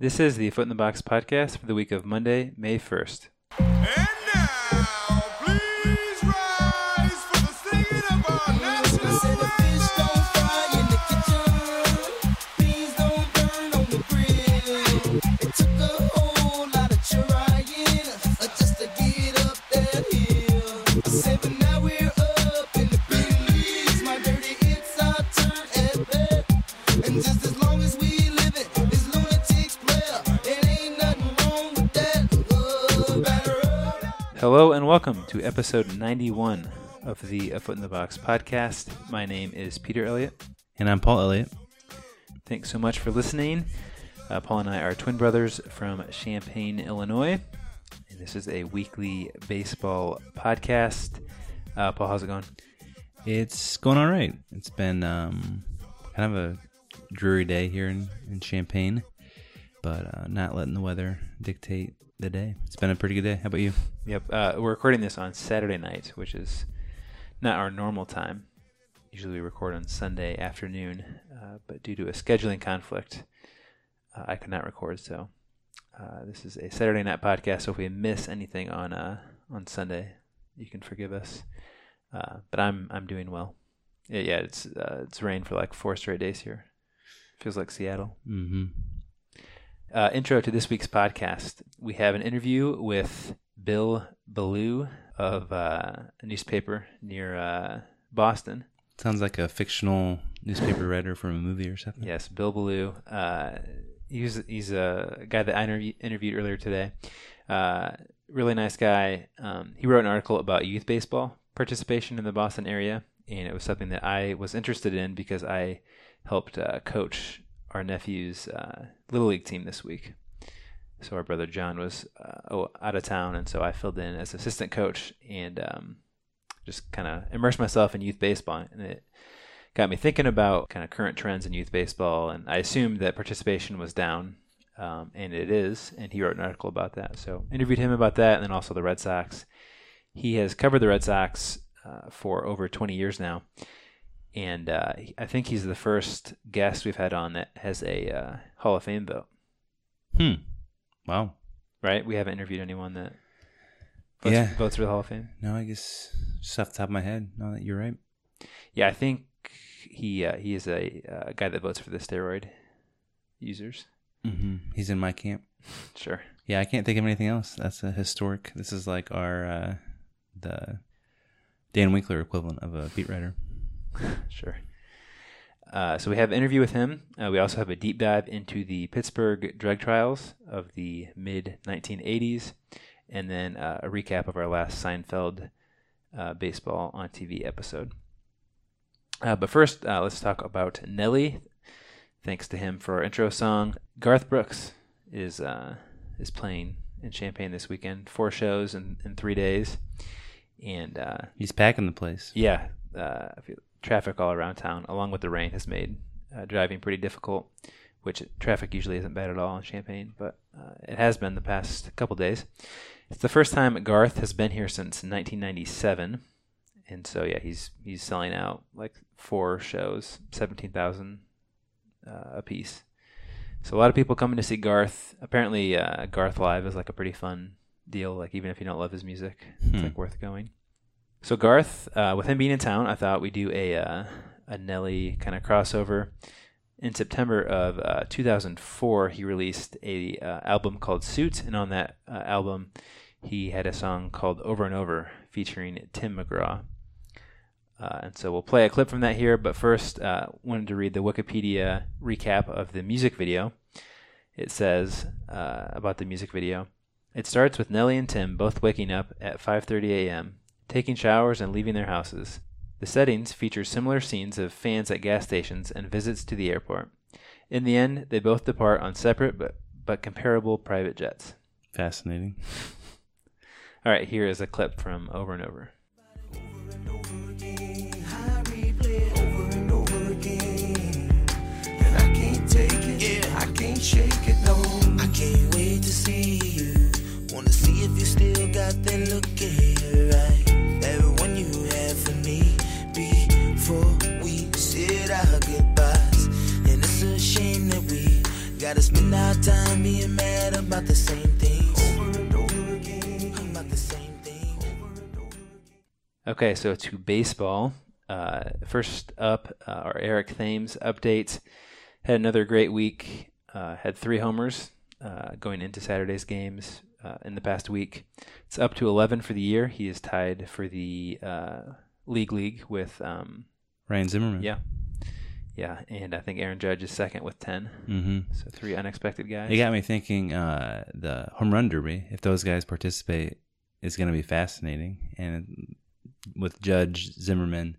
This is the Foot in the Box podcast for the week of Monday, May 1st. And welcome to episode 91 of the A Foot in the Box podcast. My name is Peter Elliott. And I'm Paul Elliott. Thanks so much for listening. Uh, Paul and I are twin brothers from Champaign, Illinois. And this is a weekly baseball podcast. Uh, Paul, how's it going? It's going all right. It's been um, kind of a dreary day here in, in Champaign, but uh, not letting the weather dictate the day. It's been a pretty good day. How about you? Yep. Uh, we're recording this on Saturday night, which is not our normal time. Usually we record on Sunday afternoon, uh, but due to a scheduling conflict, uh, I could not record. So uh, this is a Saturday night podcast. So if we miss anything on uh, on Sunday, you can forgive us. Uh, but I'm I'm doing well. Yeah, yeah it's uh, it's rained for like four straight days here. Feels like Seattle. Mm-hmm. Uh, intro to this week's podcast. We have an interview with Bill Ballou of uh, a newspaper near uh, Boston. Sounds like a fictional newspaper writer from a movie or something. Yes, Bill Ballou. Uh, he's he's a guy that I interview, interviewed earlier today. Uh, really nice guy. Um, he wrote an article about youth baseball participation in the Boston area, and it was something that I was interested in because I helped uh, coach our nephew's uh, little league team this week. So our brother John was uh, out of town, and so I filled in as assistant coach and um, just kind of immersed myself in youth baseball, and it got me thinking about kind of current trends in youth baseball. And I assumed that participation was down, um, and it is. And he wrote an article about that. So interviewed him about that, and then also the Red Sox. He has covered the Red Sox uh, for over 20 years now, and uh, I think he's the first guest we've had on that has a uh, Hall of Fame vote. Hmm. Wow. Right? We haven't interviewed anyone that votes, Yeah. votes for the Hall of Fame. No, I guess just off the top of my head. No, that you're right. Yeah, I think he uh, he is a uh, guy that votes for the steroid users. Mm-hmm. He's in my camp. Sure. Yeah, I can't think of anything else. That's a historic. This is like our uh, the Dan Winkler equivalent of a beat writer. Sure. Uh, so we have an interview with him. Uh, we also have a deep dive into the Pittsburgh drug trials of the mid 1980s, and then uh, a recap of our last Seinfeld uh, baseball on TV episode. Uh, but first, uh, let's talk about Nelly. Thanks to him for our intro song. Garth Brooks is uh, is playing in Champaign this weekend. Four shows in, in three days, and uh, He's packing the place. yeah, uh, I feel traffic all around town, along with the rain, has made uh, driving pretty difficult. Which traffic usually isn't bad at all in Champaign, but uh, it has been the past couple days. It's the first time Garth has been here since 1997, and so yeah, he's he's selling out like four shows, seventeen thousand uh, a piece. So a lot of people coming to see Garth. Apparently, uh, Garth Live is like a pretty fun deal. Like even if you don't love his music, it's Hmm. like worth going. So Garth, uh, with him being in town, I thought we'd do a uh, a Nelly kind of crossover. In September of uh, 2004, he released a uh, album called Suits, and on that uh, album, he had a song called Over and Over featuring Tim McGraw. Uh, and so we'll play a clip from that here, but first, wanted to read the Wikipedia recap of the music video. It says about the music video. It starts with Nelly and Tim both waking up at 5:30 a.m., taking showers and leaving their houses. The settings feature similar scenes of fans at gas stations and visits to the airport. In the end, they both depart on separate but, but comparable private jets. Fascinating. All right, here is a clip from Over and Over. I replay it over and over again. And I can't take it, I can't shake it, no. I can't wait to see you. Wanna see if you still got that look in got to spend our time being mad about the same things. Over and over again. About the same thing. Over and over again. Okay, so to baseball. Uh, first up uh, our Eric Thames update Had another great week. Uh, had three homers uh, going into Saturday's games uh, in the past week. It's up to 11 for the year. He is tied for the uh, league league with um, Ryan Zimmerman. Yeah, yeah, and I think Aaron Judge is second with 10. Mm-hmm. So three unexpected guys. It got me thinking. Uh, the home run derby, if those guys participate, is going to be fascinating. And with Judge Zimmerman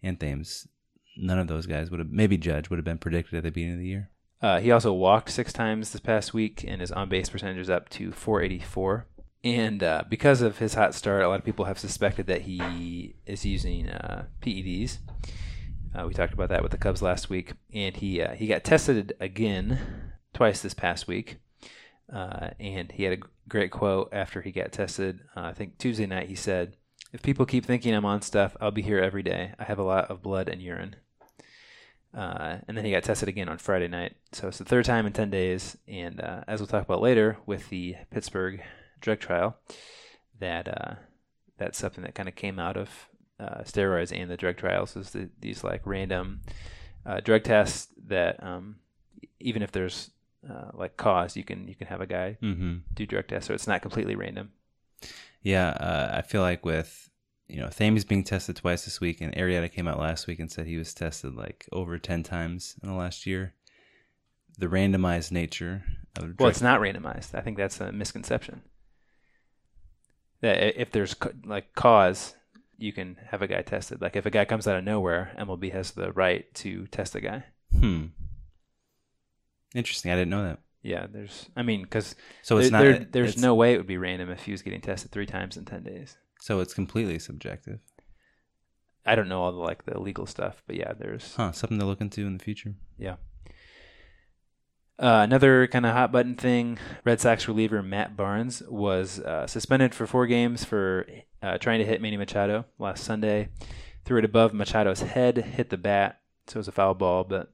and Thames, none of those guys would have. Maybe Judge would have been predicted at the beginning of the year. Uh, he also walked six times this past week, and his on base percentage is up to 484. And uh, because of his hot start, a lot of people have suspected that he is using uh, PEDs. Uh, we talked about that with the Cubs last week, and he uh, he got tested again twice this past week. Uh, and he had a great quote after he got tested. Uh, I think Tuesday night he said, "If people keep thinking I'm on stuff, I'll be here every day. I have a lot of blood and urine." Uh, and then he got tested again on Friday night. So it's the third time in 10 days. And uh, as we'll talk about later with the Pittsburgh drug trial, that that's something that kind of came out of uh, steroids and the drug trials is the, these like random uh, drug tests that um, even if there's uh, like cause, you can you can have a guy Mm-hmm. do drug tests, so it's not completely random. Yeah, uh, I feel like with you know Thames being tested twice this week, and Arrieta came out last week and said he was tested like over ten times in the last year. The randomized nature of Well, it's not randomized. I think that's a misconception. That if there's like cause, you can have a guy tested. Like if a guy comes out of nowhere, MLB has the right to test a guy. hmm. Interesting. I didn't know that. Yeah, there's. I mean, because So it's not. there's it's- no way it would be random if he was getting tested three times in ten days. So it's completely subjective. I don't know all the like the legal stuff, but yeah, there's Huh. Something to look into in the future. Yeah. Uh, another kind of hot button thing: Red Sox reliever Matt Barnes was uh, suspended for four games for uh, trying to hit Manny Machado last Sunday. Threw it above Machado's head, hit the bat, so it was a foul ball, but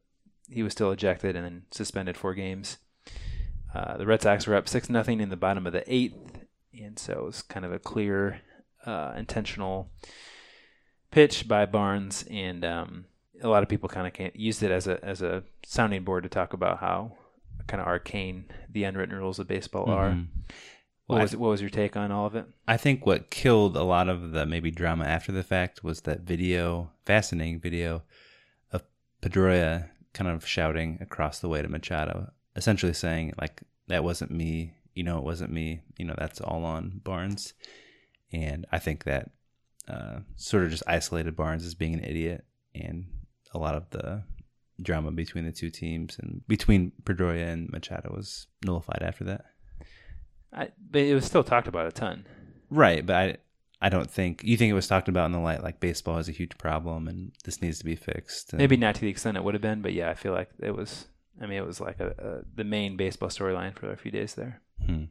he was still ejected and then suspended four games. Uh, the Red Sox were up six nothing in the bottom of the eighth, and so it was kind of a clear, uh, intentional pitch by Barnes, and um, a lot of people kind of used it as a as a sounding board to talk about how kind of arcane the unwritten rules of baseball are. What was what was your take on all of it? I think what killed a lot of the maybe drama after the fact was that video, fascinating video of Pedroia kind of shouting across the way to Machado, essentially saying like that wasn't me, you know, it wasn't me, you know, that's all on Barnes. And I think that uh, sort of just isolated Barnes as being an idiot, and a lot of the drama between the two teams and between Pedroia and Machado was nullified after that. I, but it was still talked about a ton. Right, but I I don't think you think it was talked about in the light like baseball is a huge problem and this needs to be fixed. and- Maybe not to the extent it would have been, but yeah, I feel like it was. I mean, it was like a, a the main baseball storyline for a few days there. Hmm.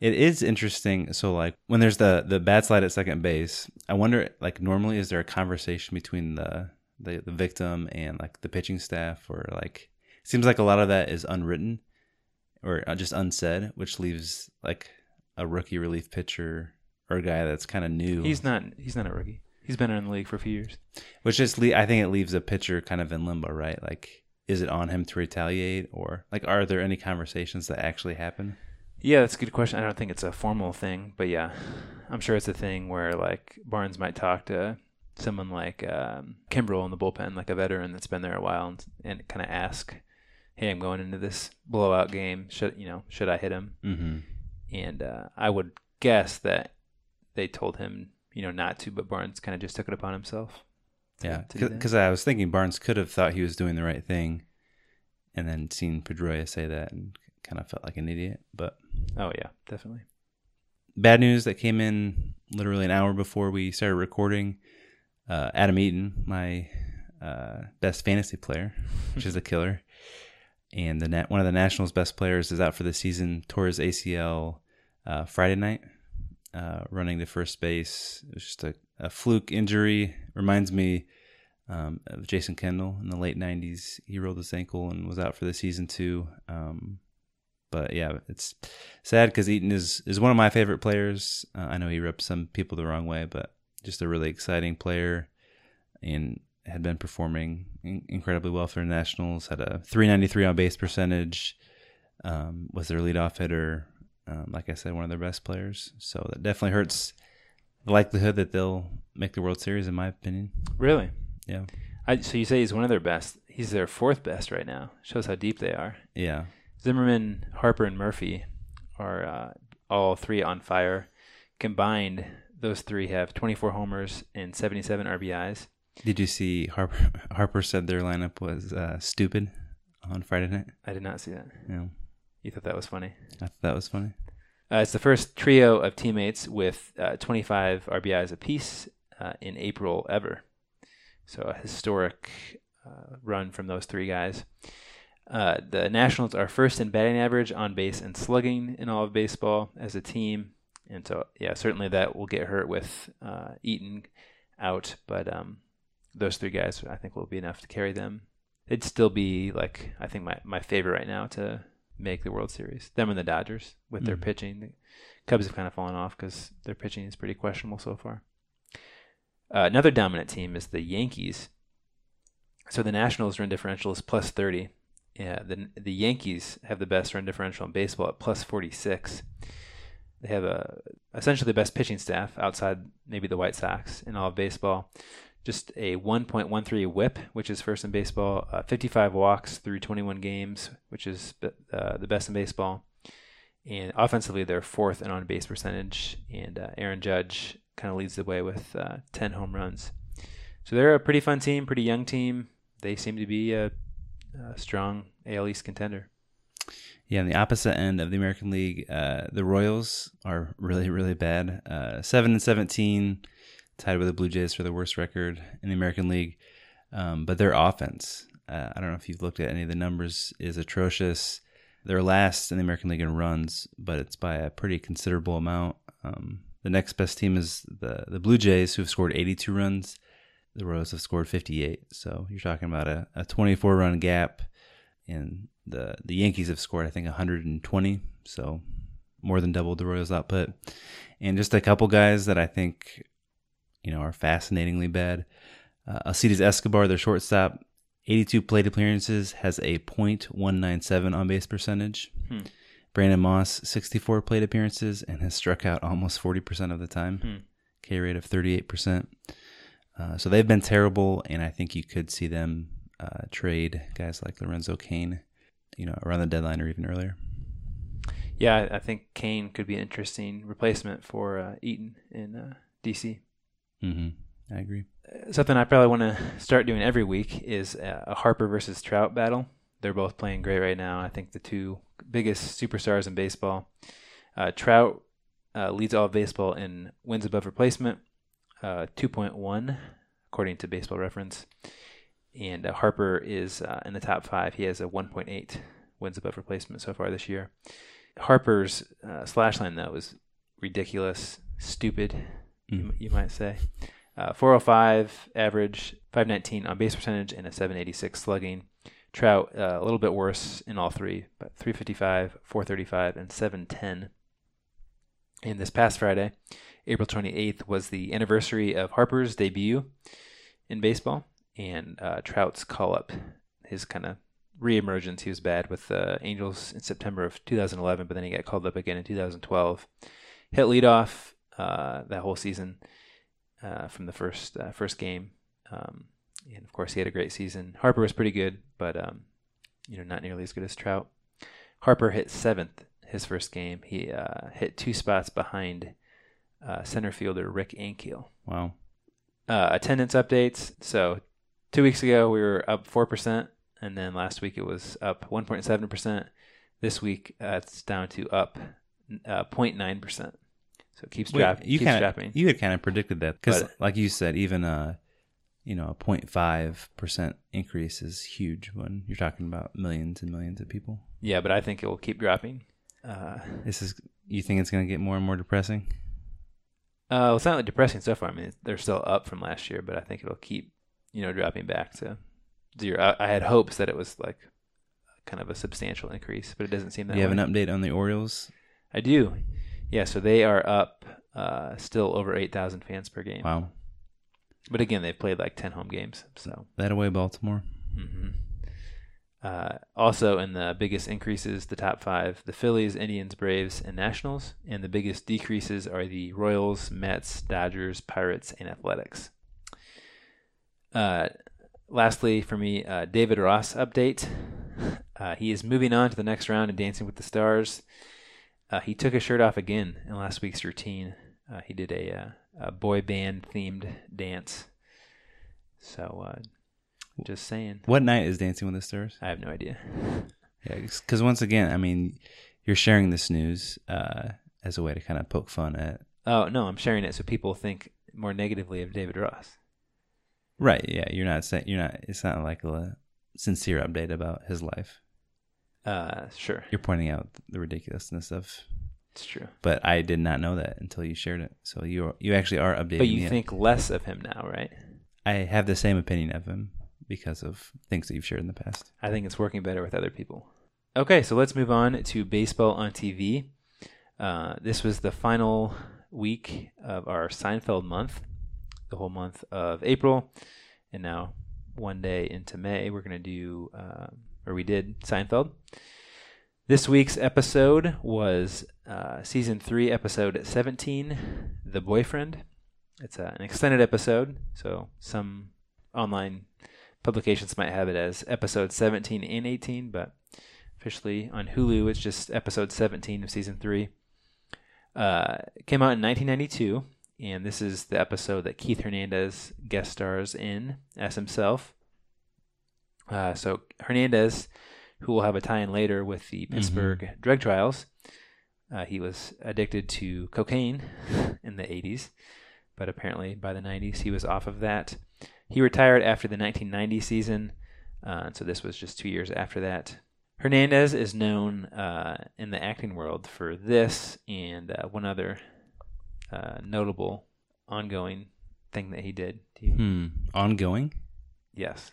It is interesting. So like when there's the the bad slide at second base, I wonder like normally is there a conversation between the the, the victim and like the pitching staff or like seems like a lot of that is unwritten or uh, just unsaid, which leaves like a rookie relief pitcher or a guy that's kind of new. He's not. He's not a rookie. He's been in the league for a few years. Which just le- I think it leaves a pitcher kind of in limbo, right? Like, is it on him to retaliate, or like, are there any conversations that actually happen? Yeah, that's a good question. I don't think it's a formal thing, but yeah, I'm sure it's a thing where like Barnes might talk to someone like um, Kimbrel in the bullpen, like a veteran that's been there a while, and, and kind of ask, "Hey, I'm going into this blowout game. Should you know? Should I hit him?" Mm-hmm. And uh, I would guess that they told him, you know, not to, but Barnes kind of just took it upon himself. to- Yeah, to do that. because I was thinking Barnes could have thought he was doing the right thing, and then seen Pedroia say that and kind of felt like an idiot. But oh yeah, definitely. bad news that came in literally an hour before we started recording. Uh, Adam Eaton, my uh, best fantasy player, which is a killer, and the nat- one of the Nationals' best players is out for the season. Tore his ACL uh, Friday night, uh, running to first base. It was just a, a fluke injury. Reminds me um, of Jason Kendall in the late '90s. He rolled his ankle and was out for the season too. Um, but yeah, it's sad because Eaton is is one of my favorite players. Uh, I know he rubbed some people the wrong way, but just a really exciting player, and had been performing in- incredibly well for the Nationals. Had a 393 on base percentage. Um, was their leadoff hitter. Um, like I said, one of their best players. So that definitely hurts the likelihood that they'll make the World Series, in my opinion. Really? Yeah, I, so you say he's one of their best. He's their fourth best right now. Shows how deep they are. yeah, Zimmerman, Harper, and Murphy are uh, all three on fire. Combined, those three have 24 homers and 77 RBIs. Did you see Harper? Harper said their lineup was uh, stupid on Friday night. I did not see that. Yeah, You thought that was funny? I thought that was funny. Uh, it's the first trio of teammates with uh, 25 RBIs apiece uh, in April ever. So a historic uh, run from those three guys. Uh, the Nationals are first in batting average, on base, and slugging in all of baseball as a team. And so, yeah, certainly that will get hurt with uh, Eaton out, but um, those three guys I think will be enough to carry them. They'd still be like I think my, my favorite right now to make the World Series. Them and the Dodgers with their Mhm. pitching. The Cubs have kind of fallen off because their pitching is pretty questionable so far. Uh, another dominant team is the Yankees. So the Nationals run differential is plus 30. Yeah, the the Yankees have the best run differential in baseball at plus 46. They have a essentially the best pitching staff outside maybe the White Sox in all of baseball. Just a 1.13 WHIP, which is first in baseball. Uh, 55 walks through 21 games, which is uh, the best in baseball. And offensively, they're fourth in on base percentage. And uh, Aaron Judge kind of leads the way with uh, 10 home runs. So they're a pretty fun team, pretty young team. They seem to be a, a strong AL East contender. Yeah, on the opposite end of the American League, uh, the Royals are really, really bad. Uh, Seven and seventeen, tied with the Blue Jays for the worst record in the American League. Um, but their offense, uh, I don't know if you've looked at any of the numbers, is atrocious. They're last in the American League in runs, but it's by a pretty considerable amount. Um, the next best team is the the Blue Jays, who have scored 82 runs. The Royals have scored 58. So you're talking about a, a 24 run gap. And the the Yankees have scored, I think, 120. So more than doubled the Royals' output. And just a couple guys that I think, you know, are fascinatingly bad. Uh, Alcides Escobar, their shortstop, 82 plate appearances, has a .197 on base percentage. Hmm. Brandon Moss, 64 plate appearances and has struck out almost 40% of the time. Hmm. K rate of 38%. Uh, so they've been terrible, and I think you could see them uh, trade guys like Lorenzo Cain, you know, around the deadline or even earlier. Yeah, I I think Cain could be an interesting replacement for uh, Eaton in uh, DC. Hmm I agree. Something I probably want to start doing every week is uh, a Harper versus Trout battle. They're both playing great right now. I think the two biggest superstars in baseball. Uh, Trout uh, leads all of baseball in wins above replacement, uh, 2.1 according to Baseball Reference, and uh, Harper is uh, in the top five. He has a 1.8 wins above replacement so far this year. Harper's uh, slash line though is ridiculous, stupid, you, you might say. Uh, 405 average, 519 on base percentage, and a 786 slugging. Trout uh, a little bit worse in all three, but 355, 435, and 710. And this past Friday, April 28th, was the anniversary of Harper's debut in baseball, and uh, Trout's call up, his kind of reemergence. He was bad with the Angels in September of 2011, but then he got called up again in 2012. Hit leadoff uh, that whole season uh, from the first uh, first game, um, and of course he had a great season. Harper was pretty good, but um, you know not nearly as good as Trout. Harper hit seventh his first game. He uh, hit two spots behind uh, center fielder Rick Ankiel. Wow. Uh, attendance updates. So two weeks ago we were up four percent, and then last week it was up one point seven percent. This week uh, it's down to up uh, 0.9 percent. So it keeps dropping. you of dropping. you had kind of predicted that because, like you said, even a you know a 0.5 percent increase is huge when you're talking about millions and millions of people. Yeah, but I think it will keep dropping. Uh, This is you think it's going to get more and more depressing? uh, well, it's not like depressing so far. I mean, they're still up from last year, but I think it'll keep, you know, dropping back to zero. I, I had hopes that it was like kind of a substantial increase, but it doesn't seem that you have an update on the Orioles? I do. Yeah, so they are up uh, still over 8,000 fans per game. Wow. But again, they've played like 10 home games. So, That away Baltimore. hmm uh, also in the biggest increases, the top five: the Phillies, Indians, Braves, and Nationals. And the biggest decreases are the Royals, Mets, Dodgers, Pirates, and Athletics. Uh, lastly, for me, uh, David Ross update. Uh, he is moving on to the next round in Dancing with the Stars. Uh, he took his shirt off again in last week's routine. Uh, he did a, uh, a boy band themed dance. So, uh, just saying. What night is Dancing with the Stars? I have no idea. Yeah, because once again, I mean, you're sharing this news uh, as a way to kind of poke fun at. Oh no, I'm sharing it so people think more negatively of David Ross. Right. Yeah. You're not saying you're not. It's not like a sincere update about his life. Uh, sure, You're pointing out the ridiculousness of. it's true. But I did not know that until you shared it. So you you actually are updating. But you think less of him now, right? I have the same opinion of him because of things that you've shared in the past. I think it's working better with other people. Okay, so let's move on to baseball on TV. Uh, this was the final week of our Seinfeld month, the whole month of April, and now one day into May, we're going to do, uh, or we did Seinfeld. This week's episode was uh, season three, episode 17, The Boyfriend. It's uh, an extended episode, so some online publications might have it as episode 17 and 18, but officially on Hulu, it's just episode 17 of season three. Uh, came out in 1992, and this is the episode that Keith Hernandez guest stars in as himself. Uh, so Hernandez, who will have a tie-in later with the Pittsburgh drug trials, uh, he was addicted to cocaine in the 80s, but apparently by the 90s he was off of that. He retired after the 1990 season, uh, so this was just two years after that. Hernandez is known uh, in the acting world for this and uh, one other uh, notable ongoing thing that he did. Hmm. Ongoing. Yes,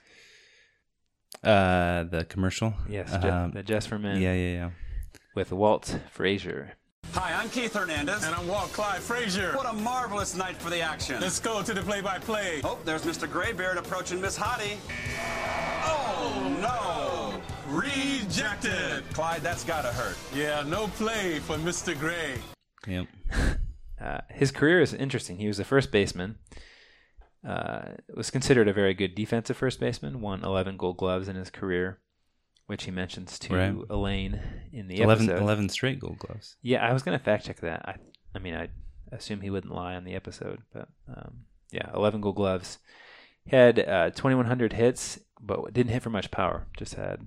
Uh, the commercial. yes, Um, the Just for Men yeah, yeah, yeah. with Walt Frazier. Hi, I'm Keith Hernandez. And I'm Walt Clyde Frazier. What a marvelous night for the action. Let's go to the play-by-play. Oh, there's Mr. Graybeard approaching Miss Hottie. Oh, no. Rejected. Clyde, that's gotta hurt. Yeah, no play for Mr. Gray. Yep. Uh, his career is interesting. He was a first baseman. Uh, was considered a very good defensive first baseman. Won 11 Gold Gloves in his career, which he mentions to Right. Elaine in the 11, episode. 11 straight gold gloves. Yeah, I was gonna fact check that. I, I mean, I assume he wouldn't lie on the episode, but um, yeah, 11 Gold Gloves. He had uh, 2,100 hits, but didn't hit for much power. Just had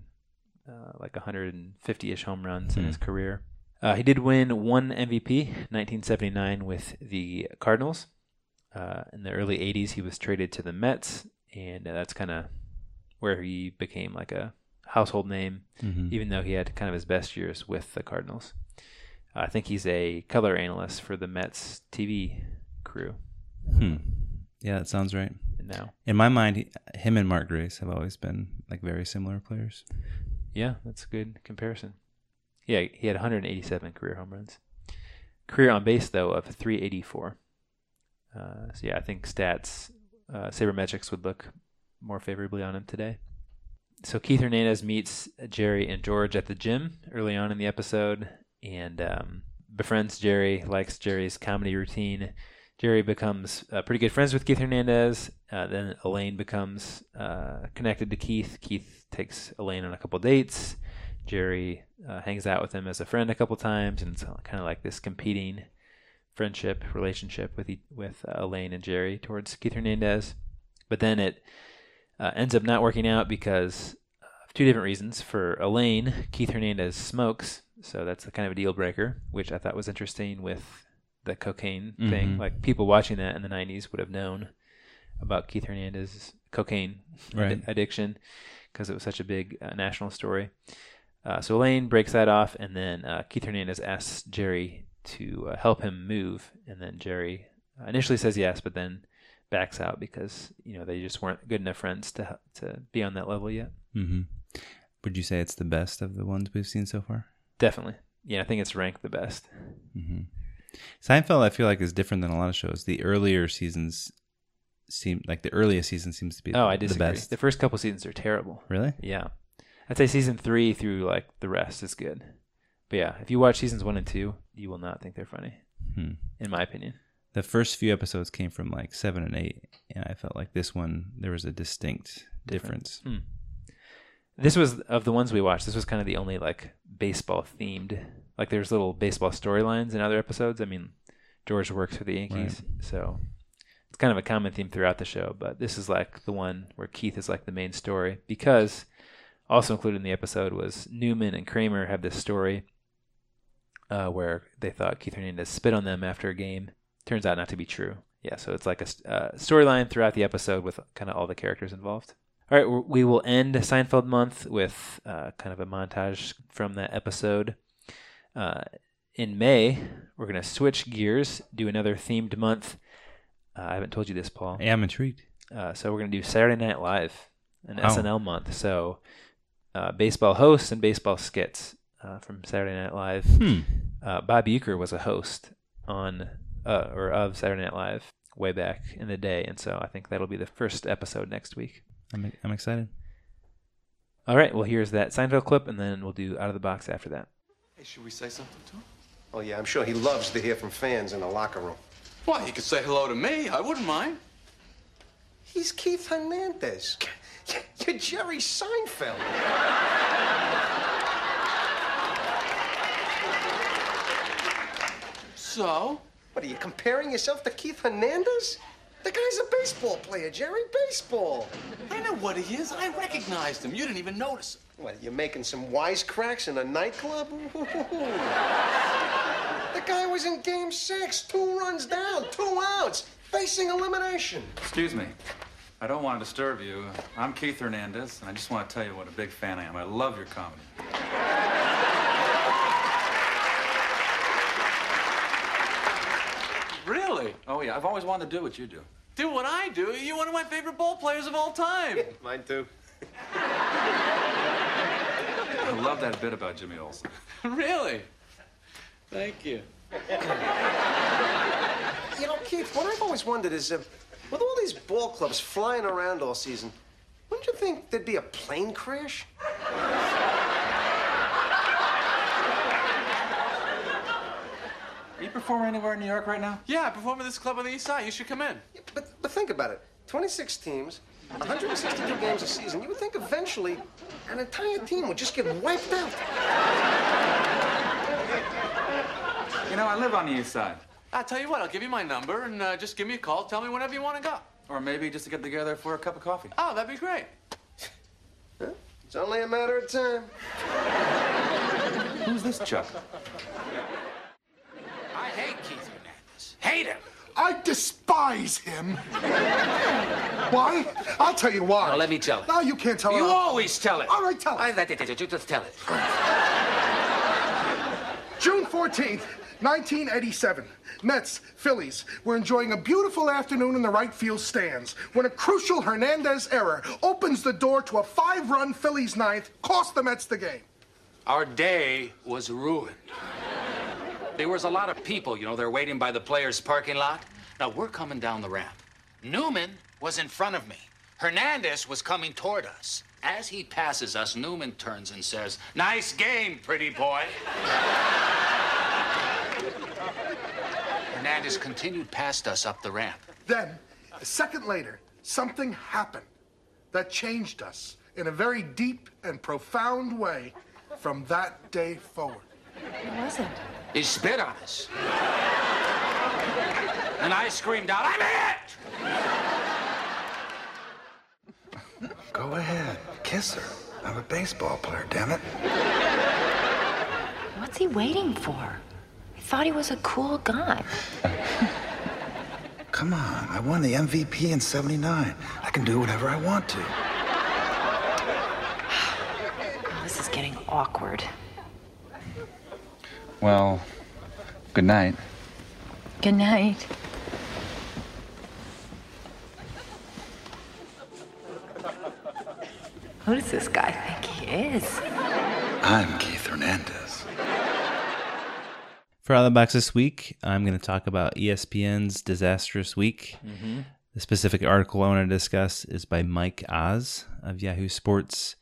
uh, like 150-ish home runs in Hmm. his career. Uh, he did win one MVP, 1979, with the Cardinals. Uh, in the early 80s, he was traded to the Mets, and uh, that's kind of where he became like a household name hmm even though he had kind of his best years with the Cardinals. I think he's a color analyst for the Mets TV crew Hmm. Yeah, that sounds right. now. In my mind, he, him and Mark Grace have always been like very similar players. Yeah, that's a good comparison. Yeah, he had 187 career home runs. Career on base though of 384. Uh, so yeah, I think stats, uh, sabermetrics would look more favorably on him today. So Keith Hernandez meets Jerry and George at the gym early on in the episode, and um, befriends Jerry. Likes Jerry's comedy routine. Jerry becomes uh, pretty good friends with Keith Hernandez. Uh, then Elaine becomes uh, connected to Keith. Keith takes Elaine on a couple dates. Jerry uh, hangs out with him as a friend a couple times, and it's kind of like this competing friendship relationship with with uh, Elaine and Jerry towards Keith Hernandez. But then it uh, ends up not working out because of two different reasons. For Elaine, Keith Hernandez smokes, so that's a kind of a deal breaker, which I thought was interesting with the cocaine thing. Mhm. Like people watching that in the '90s would have known about Keith Hernandez's cocaine Right. addi- addiction because it was such a big uh, national story. Uh, so Elaine breaks that off, and then uh, Keith Hernandez asks Jerry to uh, help him move, and then Jerry initially says yes, but then backs out because you know they just weren't good enough friends to to be on that level yet. hmm Would you say it's the best of the ones we've seen so far? Definitely, yeah, I think it's ranked the best. hmm Seinfeld, I feel like, is different than a lot of shows. The earlier seasons seem like the earliest season seems to be Oh, I the disagree. best. The first couple seasons are terrible. Really? Yeah, I'd say season three through like the rest is good. But yeah, if you watch seasons one and two, you will not think they're funny, Hmm. in my opinion. The first few episodes came from like seven and eight, and I felt like this one there was a distinct difference. Hmm. This was of the ones we watched. This was kind of the only like baseball themed. Like there's little baseball storylines in other episodes. I mean, George works for the Yankees, so it's kind of a common theme throughout the show. But this is like the one where Keith is like the main story because also included in the episode was Newman and Kramer have this story uh, where they thought Keith Hernandez spit on them after a game. Turns out not to be true. Yeah, so it's like a uh, storyline throughout the episode with kind of all the characters involved. All right, we will end Seinfeld month with uh, kind of a montage from that episode. Uh, in May, we're going to switch gears, do another themed month. Uh, I haven't told you this, Paul. Hey, I'm intrigued. Uh, so we're going to do Saturday Night Live, an Oh. SNL month. So uh, baseball hosts and baseball skits uh, from Saturday Night Live. Hmm. Uh, Bob Uecker was a host on uh, or of Saturday Night Live way back in the day, and so I think that'll be the first episode next week. I'm I'm excited. All right, well here's that Seinfeld clip, and then we'll do out of the box after that. Hey, should we say something to him? Oh, yeah, I'm sure he loves to hear from fans in the locker room. Why, he could say hello to me. I wouldn't mind. He's Keith Hernandez. You're Jerry Seinfeld. So? What, are you comparing yourself to Keith Hernandez? The guy's a baseball player, Jerry. Baseball. I know what he is. I recognized him. You didn't even notice him. What, you're making some wisecracks in a nightclub? the guy was in game six, two runs down, two outs, facing elimination. Excuse me. I don't want to disturb you. I'm Keith Hernandez, and I just want to tell you what a big fan I am. I love your comedy. Really? Oh, yeah, I've always wanted to do what you do. Do what I do. You're one of my favorite ball players of all time. Mine too. I love that bit about Jimmy Olsen. really? Thank you. You know, Keith, what I've always wondered is, uh, with all these ball clubs flying around all season, wouldn't you think there'd be a plane crash? Are you performing anywhere in New York right now? Yeah, I perform at this club on the east side. You should come in. Yeah, But, but think about it. 26 teams, 162 games a season. You would think eventually an entire team would just get wiped out. You know, I live on the east side. I'll tell you what, I'll give you my number and uh, just give me a call. Tell me whenever you want to go. Or maybe just to get together for a cup of coffee. Oh, that'd be great. It's only a matter of time. Who's this Chuck? I hate Keith Hernandez. Hate him. I despise him. why? I'll tell you why. Now, let me tell it. No, you can't tell You it. always tell it. All right, tell it. I, that, you just tell it. June 14th, 1987. Mets, Phillies were enjoying a beautiful afternoon in the right field stands when a crucial Hernandez error opens the door to a five run Phillies ninth, cost the Mets the game. Our day was ruined. There was a lot of people, you know, they're waiting by the players' parking lot. Now, we're coming down the ramp. Newman was in front of me. Hernandez was coming toward us. As he passes us, Newman turns and says, Nice game, pretty boy. Hernandez continued past us up the ramp. Then, a second later, something happened that changed us in a very deep and profound way from that day forward. What was it? He spit on us. And I screamed out, I'm it! Go ahead, kiss her. I'm a baseball player, damn it. What's he waiting for? I thought he was a cool guy. Come on, I won the MVP in 79. I can do whatever I want to. Oh, this is getting awkward. Well, good night. Good night. Who does this guy think he is? I'm Keith Hernandez. For Out of the Box this week, I'm going to talk about ESPN's disastrous week. Mhm. The specific article I want to discuss is by Mike Oz of Yahoo Sports.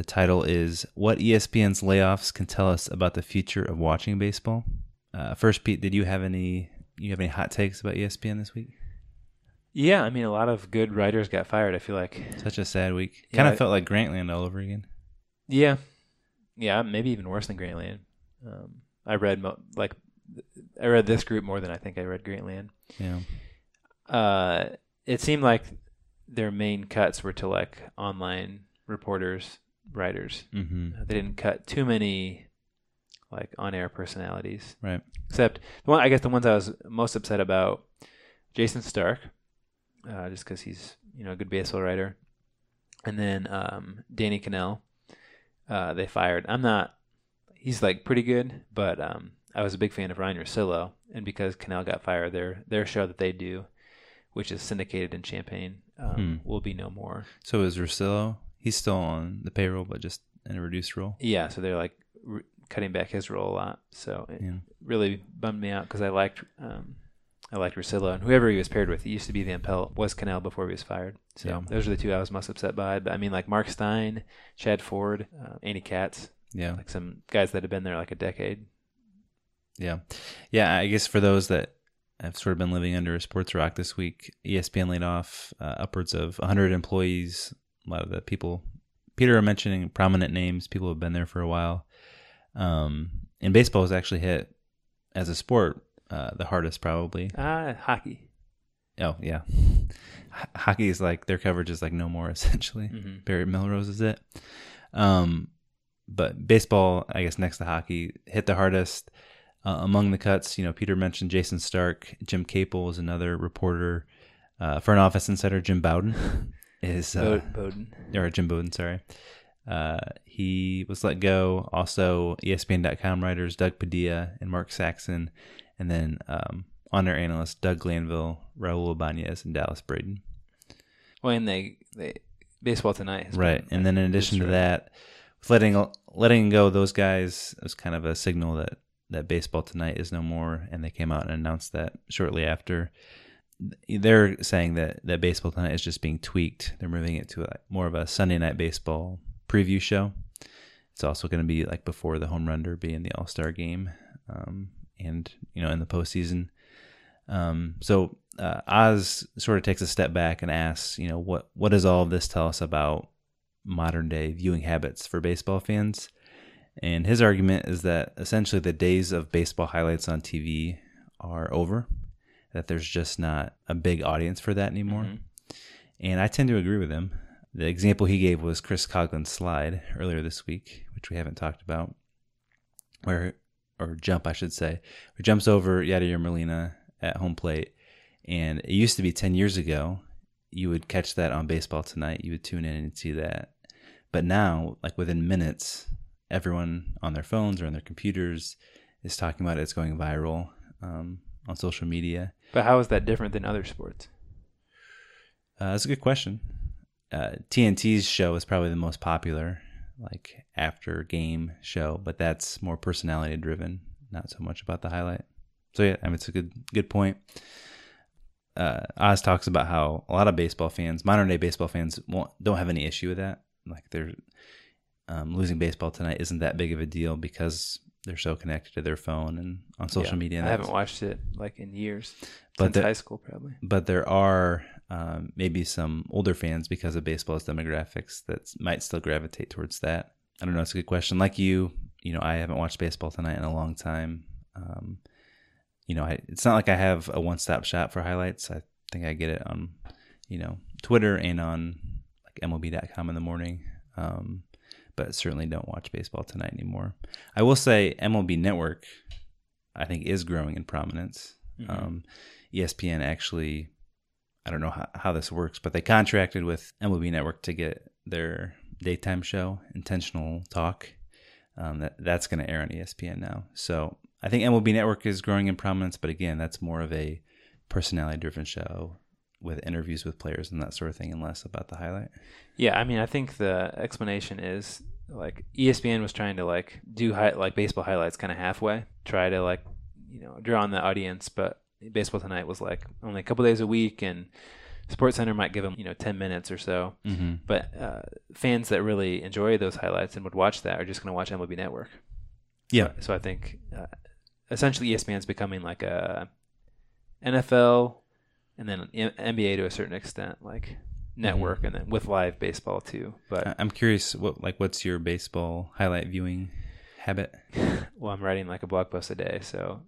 The title is What ESPN's Layoffs Can Tell Us About the Future of Watching Baseball. Uh, first, Pete, did you have any you have any hot takes about ESPN this week? Yeah, I mean, a lot of good writers got fired. I feel like Such a sad week. Yeah, kind of felt like Grantland all over again. Yeah, yeah, maybe even worse than Grantland. Um, I read mo- like I read this group more than I think I read Grantland. Yeah. Uh, it seemed like their main cuts were to like online reporters, writers. Mhm. Uh, They didn't cut too many like on-air personalities. Right. Except the one I guess the ones I was most upset about, Jayson Stark, uh, just because he's you know a good baseball writer, and then um, Danny Kanell. Uh, they fired. I'm not. He's like pretty good, but um, I was a big fan of Ryan Russillo, and because Kanell got fired, their their show that they do, which is syndicated in Champaign, um, Hmm. will be no more. So is Russillo? He's still on the payroll, but just in a reduced role. Yeah, so they're like re- cutting back his role a lot. So it Yeah. really bummed me out because I liked um, I liked Russillo and whoever he was paired with. He used to be the Impel was Kanell before he was fired. So Yeah. those are the two I was most upset by. But I mean, like Marc Stein, Chad Ford, uh, Andy Katz. Yeah. like some guys that have been there like a decade. Yeah. Yeah, I guess for those that have sort of been living under a sports rock this week, ESPN laid off uh, upwards of 100 employees. A lot of the people, Peter are mentioning prominent names, people who have been there for a while. Um, and baseball was actually hit as a sport uh, the hardest, probably. Ah, hockey. Oh, yeah. H- hockey is like, their coverage is like no more, essentially. Mhm. Barry Melrose is it. Um, but baseball, I guess next to hockey, hit the hardest. Uh, among the cuts, you know, Peter mentioned Jayson Stark, Jim Caple is another reporter. Uh, an Office Insider Jim Bowden is uh, Bowden. or Jim Bowden, sorry. Uh, he was let go. Also, ESPN.com writers Doug Padilla and Mark Saxon, and then um, on-air analysts Doug Glanville, Raul Ibanez, and Dallas Braden. Well, and they they baseball tonight. Right, been, and then in addition to that, letting letting go of those guys was kind of a signal that that baseball tonight is no more, and they came out and announced that shortly after. They're saying that that baseball tonight is just being tweaked. They're moving it to a, more of a Sunday night baseball preview show. It's also going to be like before the home run derby and the All Star game, um, and you know in the postseason. Um, so uh, Oz sort of takes a step back and asks, you know, what what does all of this tell us about modern day viewing habits for baseball fans? And his argument is that essentially the days of baseball highlights on TV are over. That there's just not a big audience for that anymore. Mhm. And I tend to agree with him. The example he gave was Chris Coghlan's slide earlier this week, which we haven't talked about, where or jump, I should say, who jumps over Yadier Molina at home plate. And it used to be 10 years ago, you would catch that on Baseball Tonight. You would tune in and see that. But now, like within minutes, everyone on their phones or on their computers is talking about it. It's going viral um, on social media. But how is that different than other sports? Uh, that's a good question. Uh, TNT's show is probably the most popular, like after game show, but that's more personality driven, not so much about the highlight. So yeah, I mean it's a good good point. Uh, Oz talks about how a lot of baseball fans, modern day baseball fans, won't, don't have any issue with that. Like they're um, losing baseball tonight isn't that big of a deal because they're so connected to their phone and on social Yeah, media. and I haven't watched it like in years. But Since the- high school, probably. but there are um, maybe some older fans because of baseball's demographics that might still gravitate towards that. I don't know. It's a good question. Like you, you know, I haven't watched baseball tonight in a long time. Um, you know, I, it's not like I have a one-stop shop for highlights. I think I get it on, you know, Twitter and on like MLB.com in the morning. Um, but certainly don't watch baseball tonight anymore. I will say MLB Network, I think, is growing in prominence. Mhm. Um, ESPN actually, I don't know how, how this works, but they contracted with MLB Network to get their daytime show, Intentional Talk. Um, that that's going to air on ESPN now. So I think MLB Network is growing in prominence, but again, that's more of a personality-driven show with interviews with players and that sort of thing, and less about the highlight. Yeah, I mean, I think the explanation is like ESPN was trying to like do high, like baseball highlights kind of halfway, try to like you know draw on the audience. But baseball tonight was like only a couple days a week, and Sports Center might give them you know ten minutes or so. Mhm. But uh, fans that really enjoy those highlights and would watch that are just going to watch MLB Network. Yeah. So, so I think uh, essentially ESPN's becoming like a NFL and then NBA to a certain extent, like network, and then with live baseball too. But I'm curious, what like what's your baseball highlight viewing habit? well, I'm writing like a blog post a day, so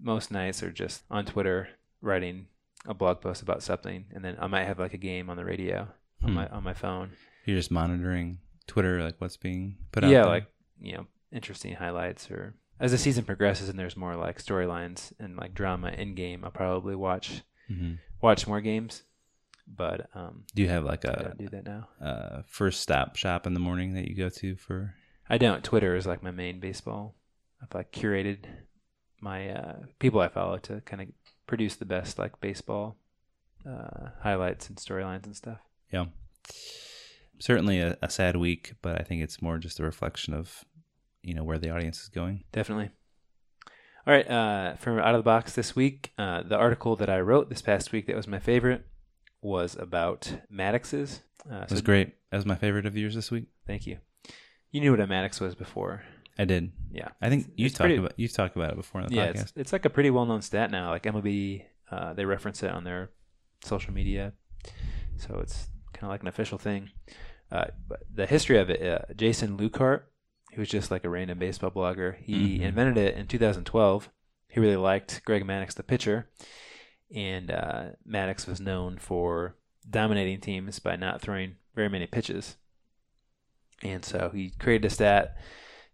most nights are just on Twitter writing a blog post about something, and then I might have like a game on the radio on Hmm. my on my phone. You're just monitoring Twitter, like what's being put out. yeah, like you know, interesting highlights or as the season progresses and there's more like storylines and like drama in game, I'll probably watch Mhm. watch more games. But um, Do you have like I a don't that now. uh, first stop shop in the morning that you go to for? I don't. Twitter is like my main baseball. I've like curated my uh, people I follow to kind of produce the best like baseball uh, highlights and storylines and stuff. Yeah. Certainly a, a sad week, but I think it's more just a reflection of, you know, where the audience is going. Definitely. All right, uh, from out of the box this week, uh, the article that I wrote this past week that was my favorite was about Madduxes. Uh, It was great. That was my favorite of yours this week. Thank you. You knew what a Maddux was before. I did. Yeah. I think you've talked about you've talked about it before in the yeah, podcast. it's, it's like a pretty well-known stat now. Like MLB, uh, they reference it on their social media, so it's kind of like an official thing. Uh, but the history of it, uh, Jason Lukehart, who was just like a random baseball blogger, he Mhm. invented it in 2012. He really liked Greg Maddux, the pitcher, and uh, Maddux was known for dominating teams by not throwing very many pitches. And so he created a stat.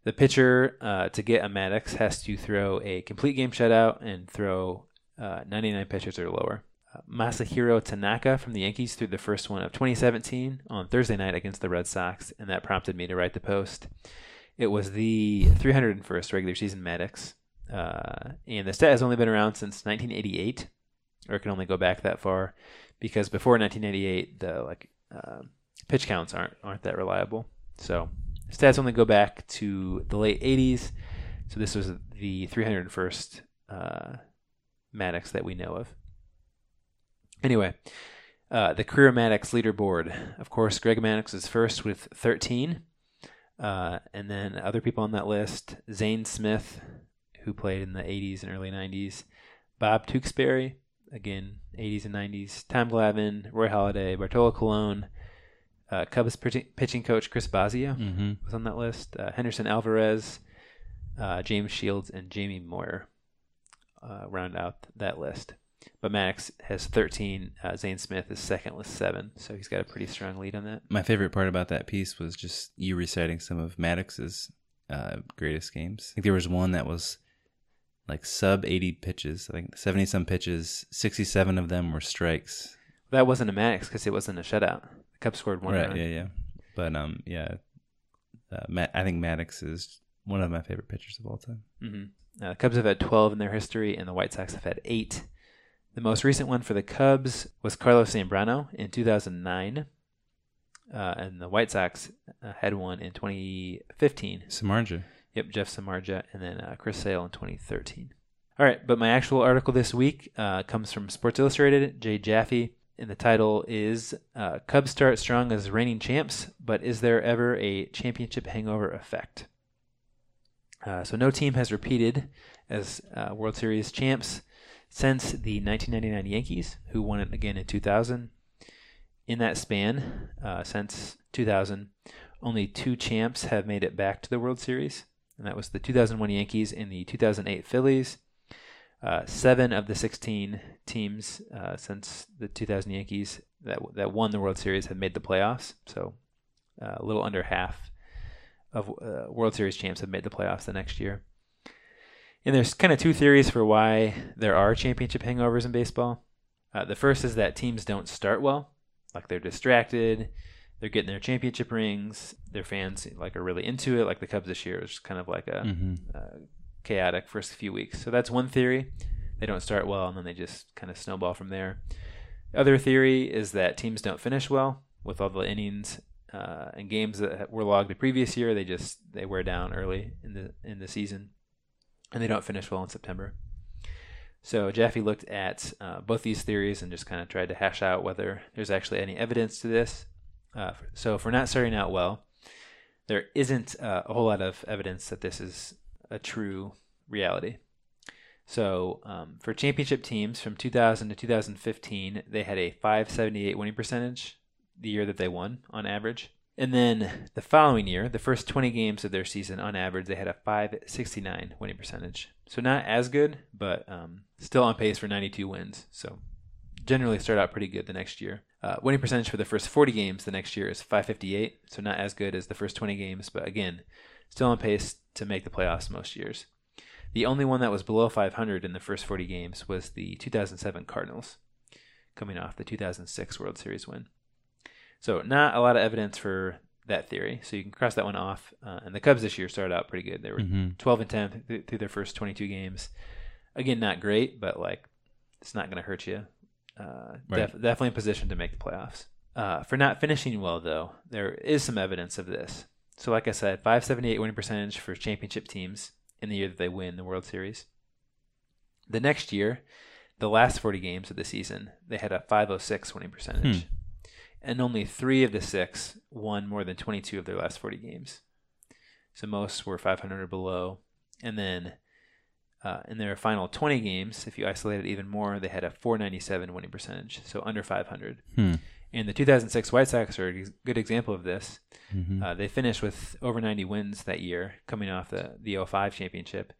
The pitcher uh, to get a Maddux has to throw a complete game shutout and throw uh, 99 pitches or lower. Uh, Masahiro Tanaka from the Yankees threw the first one of 2017 on Thursday night against the Red Sox, and that prompted me to write the post. It was the 301st regular season Maddux, uh, and the stat has only been around since 1988, or it can only go back that far, because before 1988, the like uh, pitch counts aren't aren't that reliable. So stats only go back to the late 80s. So this was the 301st uh, Maddux that we know of. Anyway, uh, the career Maddux leaderboard. Of course, Greg Maddux is first with 13. Uh, and then other people on that list Zane Smith, who played in the 80s and early 90s, Bob Tewksbury, again, 80s and 90s, Tom Glavine, Roy Halladay, Bartolo Colon, uh, Cubs pitching, coach Chris Bosio Mhm. was on that list, uh, Henderson Alvarez, uh, James Shields, and Jamie Moyer uh, round out that list. But Maddux has 13. Uh, Zane Smith is second with seven, so he's got a pretty strong lead on that. My favorite part about that piece was just you reciting some of Maddux's uh, greatest games. I think there was one that was like sub 80 pitches, I think 70 some pitches, 67 of them were strikes. That wasn't a Maddux because it wasn't a shutout. The Cubs scored one right, run. yeah, yeah. But um yeah, uh, Matt, I think Maddux is one of my favorite pitchers of all time. Mm-hmm. Uh, the Cubs have had 12 in their history, and the White Sox have had eight. The most recent one for the Cubs was Carlos Zambrano in 2009, uh, and the White Sox uh, had one in 2015. Samardzija. Yep, Jeff Samardzija, and then uh, Chris Sale in 2013. All right, but my actual article this week uh, comes from Sports Illustrated, Jay Jaffe, and the title is uh, Cubs start strong as reigning champs, but is there ever a championship hangover effect? Uh, so no team has repeated as uh, World Series champs since the 1999 Yankees, who won it again in 2000. In that span, uh, since 2000, only two champs have made it back to the World Series, and that was the 2001 Yankees and the 2008 Phillies. Uh, seven of the 16 teams uh, since the 2000 Yankees that that won the World Series have made the playoffs. So uh, a little under half of uh, World Series champs have made the playoffs the next year. And there's kind of two theories for why there are championship hangovers in baseball. Uh, the first is that teams don't start well, like they're distracted, they're getting their championship rings, their fans like are really into it. Like the Cubs this year is kind of like a Mhm. uh, chaotic first few weeks. So that's one theory. They don't start well, and then they just kind of snowball from there. The other theory is that teams don't finish well with all the innings uh, and games that were logged the previous year. They just they wear down early in the in the season. and they don't finish well in September. So Jaffe looked at uh, both these theories and just kind of tried to hash out whether there's actually any evidence to this. Uh, so if we're not starting out well, there isn't uh, a whole lot of evidence that this is a true reality. So um, for championship teams from 2000 to 2015, they had a 578 winning percentage the year that they won on average. And then the following year, the first 20 games of their season, on average, they had a 569 winning percentage. So not as good, but um, still on pace for 92 wins. So generally start out pretty good the next year. Uh, winning percentage for the first 40 games the next year is 558, so not as good as the first 20 games, but again, still on pace to make the playoffs most years. The only one that was below 500 in the first 40 games was the 2007 Cardinals, coming off the 2006 World Series win. So not a lot of evidence for that theory. So you can cross that one off. Uh, and the Cubs this year started out pretty good. They were Mhm. 12 and 10 th- through their first 22 games. Again, not great, but like it's not going to hurt you. Uh, Right. def- definitely in position to make the playoffs. Uh, for not finishing well, though, there is some evidence of this. So, like I said, 578 winning percentage for championship teams in the year that they win the World Series. The next year, the last 40 games of the season, they had a 506 winning percentage. Hmm. And only three of the six won more than 22 of their last 40 games. So most were 500 or below. And then uh, in their final 20 games, if you isolate it even more, they had a 497 winning percentage, so under 500. Hmm. And the 2006 White Sox are a good example of this. Mhm. Uh, they finished with over 90 wins that year, coming off the the 05 championship,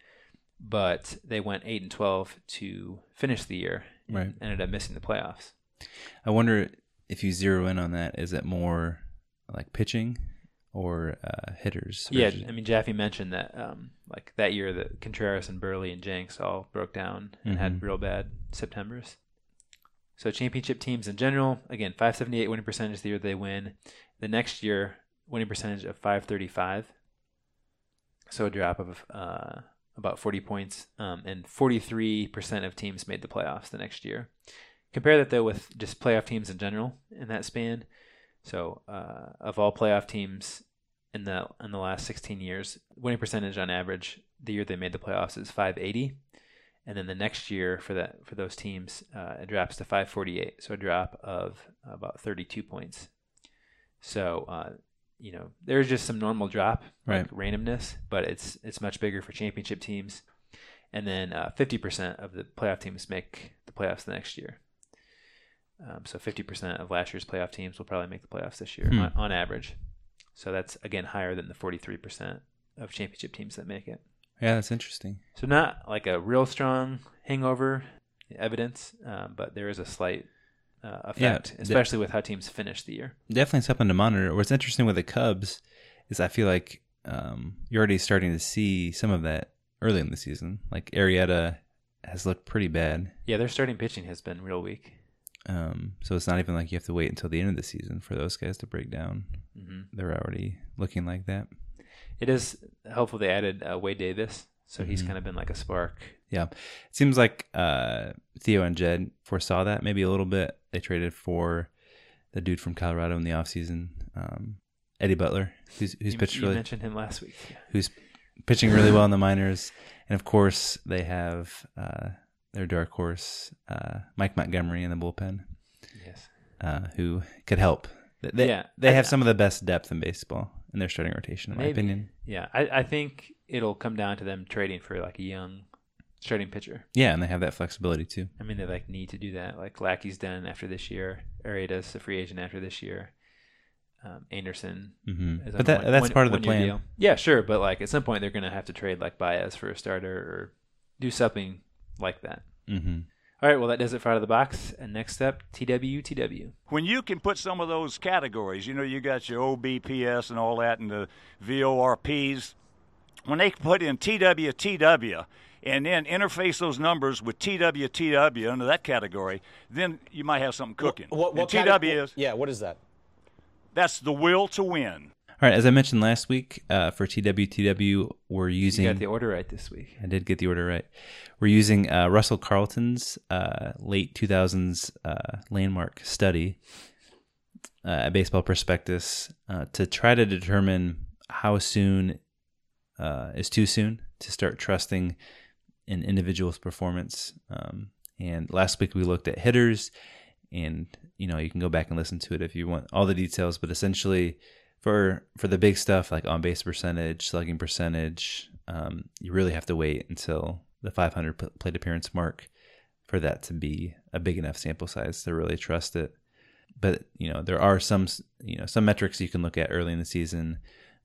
but they went 8 and 12 to finish the year. and Right. Ended up missing the playoffs. I wonder if you zero in on that, is it more like pitching or uh, hitters? Yeah, I mean Jaffe mentioned that um, like that year that Contreras and Buehrle and Jenks all broke down and had Mhm. real bad Septembers. So championship teams in general, again, 578 winning percentage the year they win. The next year, winning percentage of 535. So a drop of uh, about 40 points, um, and 43% of teams made the playoffs the next year. Compare that though with just playoff teams in general in that span. So uh, of all playoff teams in the in the last 16 years, winning percentage on average the year they made the playoffs is 580, and then the next year for that for those teams uh, it drops to 548, so a drop of about 32 points. So uh, you know there's just some normal drop, like randomness, but it's it's much bigger for championship teams, and then uh, 50% of the playoff teams make the playoffs the next year. Um, so 50% of last year's playoff teams will probably make the playoffs this year Hmm. on, on average. So that's again higher than the 43% of championship teams that make it. yeah, that's interesting. So not like a real strong hangover evidence, um, but there is a slight uh, effect, the- especially with how teams finish the year. Definitely something to monitor. What's interesting with the Cubs is I feel like um, you're already starting to see some of that early in the season. Like Arrieta has looked pretty bad. Yeah, their starting pitching has been real weak. Um, so it's not even like you have to wait until the end of the season for those guys to break down. Mhm. They're already looking like that. It is helpful they added uh, Wade Davis, so he's Mhm. kind of been like a spark. Yeah. It seems like uh, Theo and Jed foresaw that maybe a little bit. They traded for the dude from Colorado in the offseason, um, Eddie Butler, who's, who's You- pitched you really mentioned him last week. who's pitching really well in the minors. And of course, they have uh, their dark horse, uh, Mike Montgomery, in the bullpen, Yes. uh, who could help. They, Yeah, they I- have some of the best depth in baseball in their starting rotation, in my opinion. Yeah, I, I think it'll come down to them trading for like a young starting pitcher. Yeah, and they have that flexibility too. I mean, they like need to do that. Like Lackey's done after this year. Arrieta's a free agent after this year. Um, Anderson, Mhm. is But that- one- that's one- part of the plan. deal. Yeah, sure, but like at some point they're gonna have to trade like Baez for a starter or do something like that. Mm-hmm. All right, well that does it for out of the box. And next up, TW TW. when you can put some of those categories, you know, you got your OBPS and all that, and the VORPs. When they put in TWTW and then interface those numbers with TWTW under that category, then you might have something cooking. What, what and cate- TW is Yeah, what is that? that's the will to win. All right, as I mentioned last week, uh, for TWTW, we're using. You got the order right this week. I did get the order right. We're using uh, Russell Carleton's uh, late 2000s uh, landmark study, uh, a baseball prospectus, uh, to try to determine how soon uh, is too soon to start trusting an individual's performance. Um, and last week we looked at hitters, and you know you can go back and listen to it if you want all the details. But essentially, for for the big stuff like on base percentage, slugging percentage, um, you really have to wait until the 500 plate appearance mark for that to be a big enough sample size to really trust it. But you know there are some you know some metrics you can look at early in the season.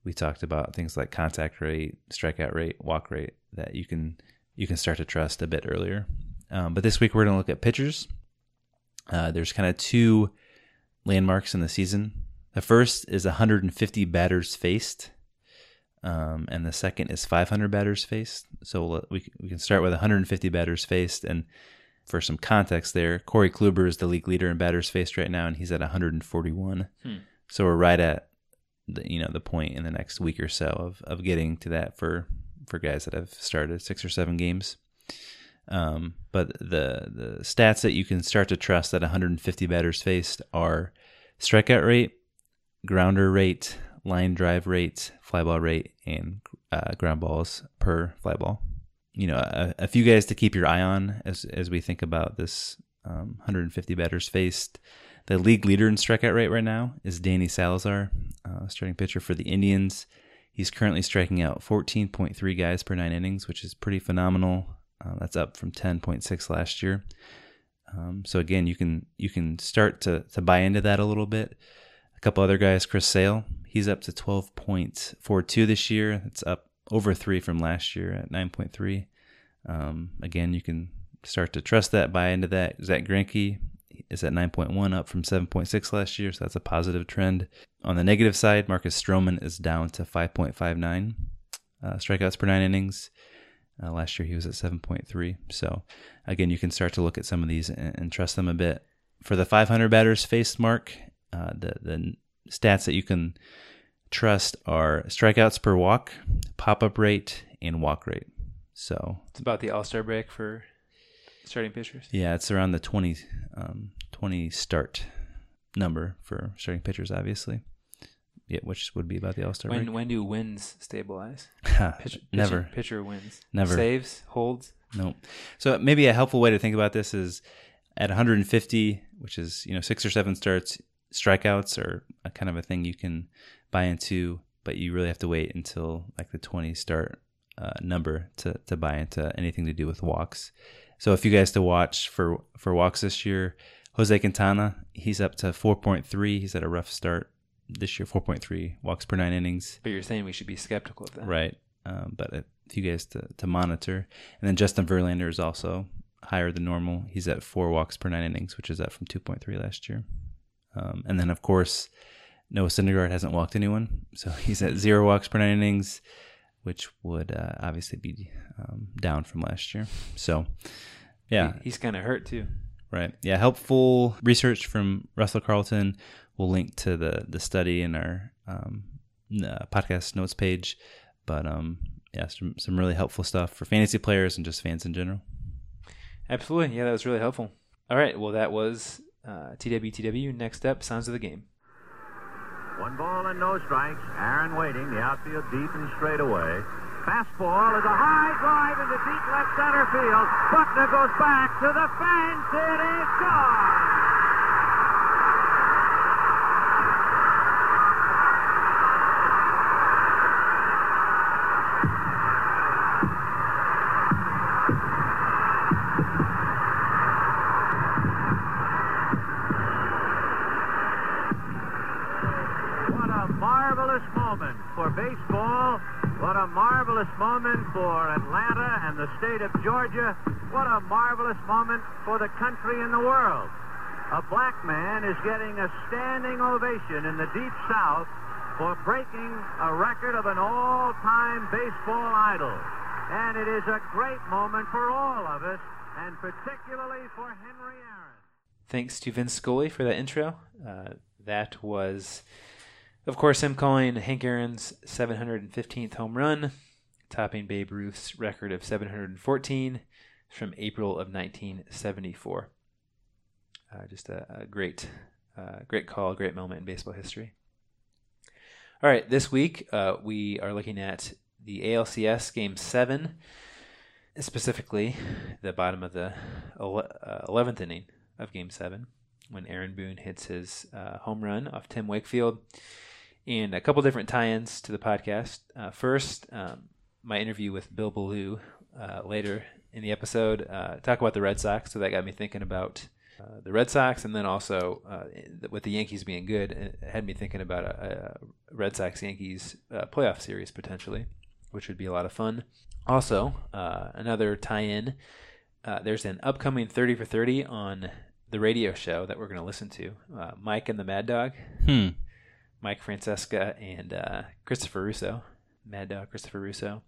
We talked about things like contact rate, strikeout rate, walk rate that you can you can start to trust a bit earlier. Um, but this week we're going to look at pitchers. Uh, there's kind of two landmarks in the season. The first is 150 batters faced, um, and the second is 500 batters faced. So we'll, we we can start with 150 batters faced, and for some context there, Corey Kluber is the league leader in batters faced right now, and he's at 141. Hmm. So we're right at the you know the point in the next week or so of of getting to that for for guys that have started six or seven games. Um, but the the stats that you can start to trust at 150 batters faced are strikeout rate, grounder rate, line drive rate, fly ball rate, and uh, ground balls per fly ball. You know, a, a, few guys to keep your eye on as as we think about this um, 150 batters faced. The league leader in strikeout rate right now is Danny Salazar, uh, starting pitcher for the Indians. He's currently striking out 14.3 guys per nine innings, which is pretty phenomenal. Uh, that's up from 10.6 last year. Um, so again, you can you can start to to buy into that a little bit. A couple other guys, Chris Sale, he's up to 12.42 this year. It's up over three from last year at 9.3. Um, again, you can start to trust that, buy into that. Zach is at 9.1, up from 7.6 last year, so that's a positive trend. On the negative side, Marcus Stroman is down to 5.59 uh, strikeouts per nine innings. Uh, last year he was at 7.3. So again, you can start to look at some of these and, and trust them a bit. For the 500 batters faced mark, uh, the the stats that you can trust are strikeouts per walk, pop up rate, and walk rate. So it's about the All Star break for starting pitchers. Yeah, it's around the 20, um, 20 start number for starting pitchers, obviously. Yeah, which would be about the All Star when, break. When do wins stabilize? Pitch, Never. Pitcher, pitcher wins. Never. Saves, holds. Nope. So maybe a helpful way to think about this is at 150, which is you know six or seven starts, strikeouts are a kind of a thing you can buy into, but you really have to wait until like the 20 start uh, number to to buy into anything to do with walks. So if you guys to watch for for walks this year, Jose Quintana, he's up to 4.3. He's at a rough start this year, 4.3 walks per nine innings. But you're saying we should be skeptical of that, right? Um, but a few guys to to monitor, and then Justin Verlander is also higher than normal. He's at four walks per nine innings, which is up from 2.3 last year. Um, and then of course Noah Syndergaard hasn't walked anyone, so he's at zero walks per nine innings, which would uh, obviously be um, down from last year. So, yeah, he's kind of hurt too. Right. Yeah. Helpful research from Russell Carleton. We'll link to the the study in our um, uh, podcast notes page. But um, yeah, some some really helpful stuff for fantasy players and just fans in general. Absolutely. Yeah, that was really helpful. All right. Well, that was uh, TWTW. Next up, sounds of the game. One ball and no strikes. Aaron waiting. The outfield deep and straight away. Fastball is a high drive into deep left center field. Buckner goes back to the fence. It is gone. What a marvelous moment for baseball. What a marvelous moment for Atlanta and the state of Georgia. What a marvelous country in the world. A black man is getting a standing ovation in the Deep South for breaking a record of an all-time baseball idol. And it is a great moment for all of us, and particularly for Henry Aaron. Thanks to Vince Scully for that intro. Uh, that was, of course, him calling Hank Aaron's 715th home run, topping Babe Ruth's record of 714 from April of 1974. Uh, just a, a great, uh, great call, great moment in baseball history. All right, this week uh, we are looking at the ALCS Game Seven, specifically the bottom of the ele- uh, eleventh inning of Game Seven, when Aaron Boone hits his uh, home run off Tim Wakefield, and a couple different tie-ins to the podcast. Uh, first, um, my interview with Bill Ballou uh, later in the episode, uh, talk about the Red Sox. So that got me thinking about uh, the Red Sox, and then also uh, with the Yankees being good, it had me thinking about a, a Red Sox Yankees uh, playoff series potentially, which would be a lot of fun. Also, uh, another tie-in. Uh, there's an upcoming 30 for 30 on the radio show that we're going to listen to. Uh, Mike and the Mad Dog. Hmm. Mike Francesa and uh, Christopher Russo. Mad Dog Christopher Russo.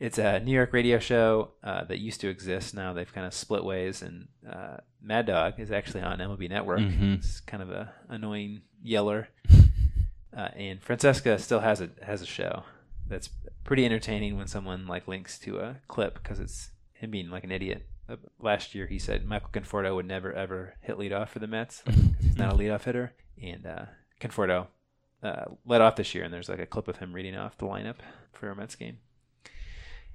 It's a New York radio show uh, that used to exist. Now they've kind of split ways, and uh, Mad Dog is actually on MLB Network. Mhm. It's kind of a annoying yeller, uh, and Francesa still has a has a show that's pretty entertaining when someone like links to a clip because it's him being like an idiot. Uh, Last year, he said Michael Conforto would never ever hit leadoff for the Mets he's not a leadoff hitter, and uh, Conforto uh, led off this year, and there's like a clip of him reading off the lineup for a Mets game.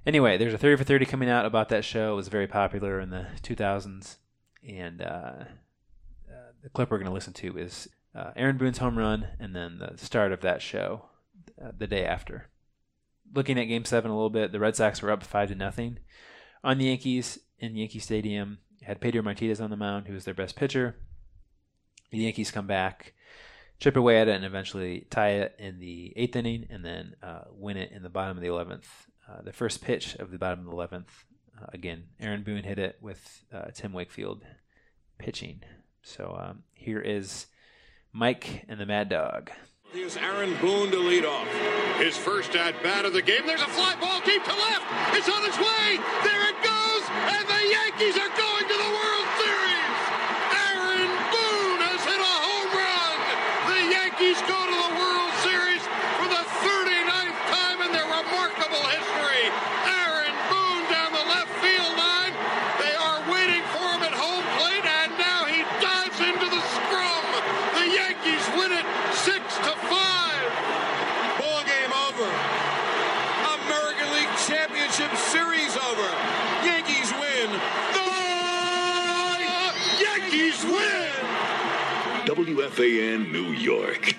Anyway, there's a 30 for 30 coming out about that show. It was very popular in the 2000s. And uh, uh, the clip we're going to listen to is uh, Aaron Boone's home run and then the start of that show uh, the day after. Looking at game seven a little bit, the Red Sox were up 5 to nothing on the Yankees in Yankee Stadium. Had Pedro Martinez on the mound, who was their best pitcher. The Yankees come back, chip away at it, and eventually tie it in the eighth inning, and then uh, win it in the bottom of the eleventh. Uh, the first pitch of the bottom of the eleventh, uh, again, Aaron Boone hit it with uh, Tim Wakefield pitching. So um, here is Mike and the Mad Dog. Here's Aaron Boone to lead off. His first at bat of the game. There's a fly ball deep to left. It's on its way. There it goes. And the Yankees are going to the World Series. Aaron Boone has hit a home run. The Yankees go to the World Series for the 39th time in their remarkable history. Aaron Boone down the left field line. They are waiting for him at home plate, and now he dives into the scrum. The Yankees win it six to five. Ball game over. American League Championship Series over. Yankees win. The Yankees win. WFAN New York.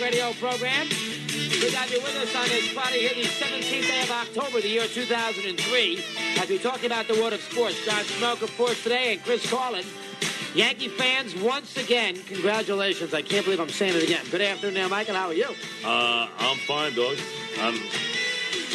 Radio program. Good to have you with us on this Friday here, the 17th day of October, the year 2003. As we talk about the world of sports, John Smoke, of course, today, and Chris Carlin. Yankee fans, once again, congratulations. I can't believe I'm saying it again. Good afternoon, Michael. How are you? Uh, I'm fine, dog. I'm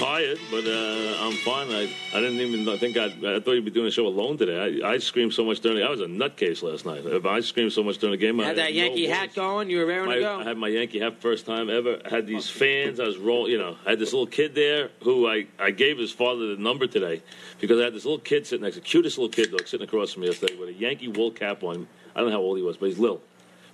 tired, but uh, I'm fine. I, I didn't even think I'd, I thought you'd be doing a show alone today. I, I screamed so much during the I was a nutcase last night. I screamed so much during the game. I Had that had no Yankee voice. hat going. You were raring My- to go. I had my Yankee hat first time ever. I had these fans. I was rolling. You know, I had this little kid there who I, I gave his father the number today because I had this little kid sitting next, to the cutest little kid dog sitting across from me yesterday with a Yankee wool cap on. I don't know how old he was, but he's little.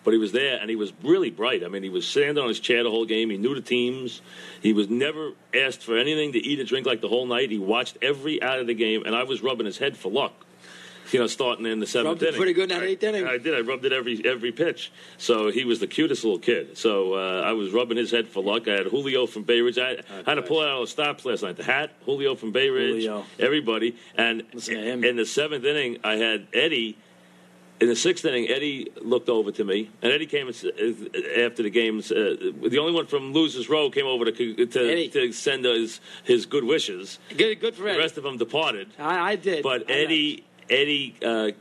But he was there, and he was really bright. I mean, he was standing on his chair the whole game. He knew the teams. He was never asked for anything to eat or drink like the whole night. He watched every out of the game, and I was rubbing his head for luck. You know, starting in the seventh Rubbed it inning. pretty good in that eighth inning. I did. I rubbed it every every pitch. So he was the cutest little kid. So uh, I was rubbing his head for luck. I had Julio from Bay Ridge. I had to pull out all the stops last night. The hat, Julio from Bay Ridge, Julio. everybody. And in the seventh inning, I had Eddie. In the sixth inning, Eddie looked over to me, and Eddie came uh, after the game. Uh, the only one from Losers Row came over to to, to send his his good wishes. Good, good for Eddie. The rest of them departed. I, I did. But I Eddie, Eddie uh,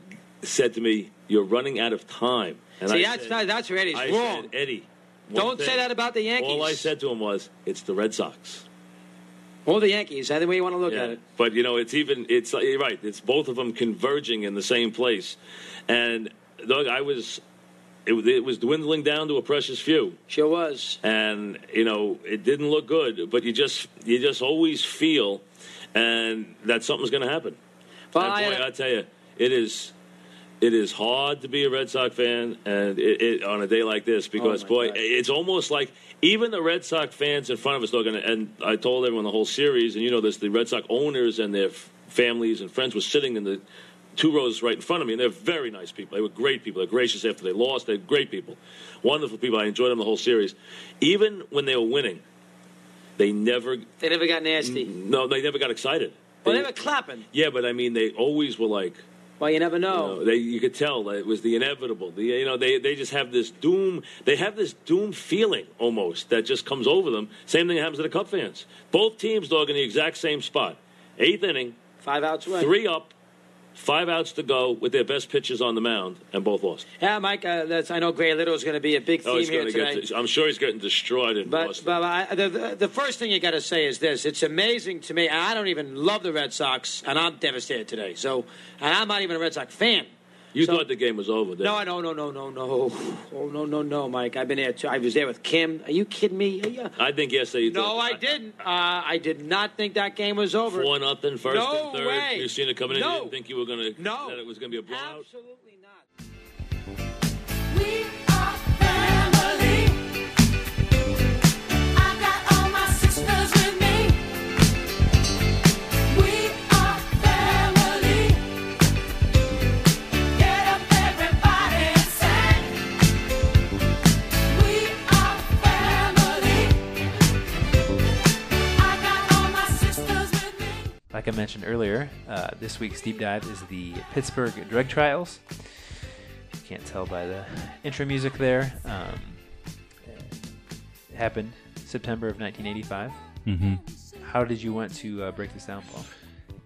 said to me, "You're running out of time." And See, I that's said, that's where Eddie's I wrong. said, Eddie, Don't say that about the Yankees. All I said to him was, "It's the Red Sox." Or the Yankees, either way you want to look Yeah. at it. But you know, it's even it's uh, you're right. It's both of them converging in the same place. And Doug, I was it, was- it was dwindling down to a precious few. Sure was. and you know it didn't look good. But you just you just always feel, and that something's going to happen. Well, and I- boy, I, uh, tell you, it is. It is hard to be a Red Sox fan, and it, it, on a day like this, oh, because Oh, boy, God. it's almost like even the Red Sox fans in front of us are going to. And I told everyone the whole series, and you know this: the Red Sox owners and their f- families and friends were sitting in the two rows right in front of me, and they're very nice people. They were great people. They're gracious after they lost. They're great people, wonderful people. I enjoyed them the whole series. Even when they were winning, they never. They never got nasty. No, they never got excited. Well, they were clapping. Yeah, but I mean, they always were like. Well, you never You, know. know, they, you could tell that it was the inevitable. The, you know, they, they just have this doom. They have this doom feeling almost that just comes over them. Same thing happens to the Cub fans. Both teams, dog, in the exact same spot. Eighth inning, Five outs away. three up, five outs to go with their best pitchers on the mound, and both lost. Yeah, Mike. Uh, that's I know. Grady Little is going to be a big Oh, theme he's here gonna get. I'm sure he's getting destroyed in But, Boston. but I, the, the, the first thing you got to say is this: it's amazing to me. I don't even love the Red Sox, and I'm devastated today. So, and I'm not even a Red Sox fan. You so- thought the game was over. Didn't No, you? no, no, no, no, no. Oh, no, no, no, Mike. I've been there too. I was there with Kim. Are you kidding me? Are you- I think yesterday. You No, thought, I didn't. Uh, I did not think that game was over. Four nothing, first No and third. way. You seen it coming in. No. You didn't think you were gonna. No. That it was gonna be a blowout. Absolutely not. Like I mentioned earlier, uh, this week's deep dive is the Pittsburgh drug trials. You can't tell by the intro music there. Um, it happened September of 1985. Mm-hmm. How did you want to uh, break this down, Paul?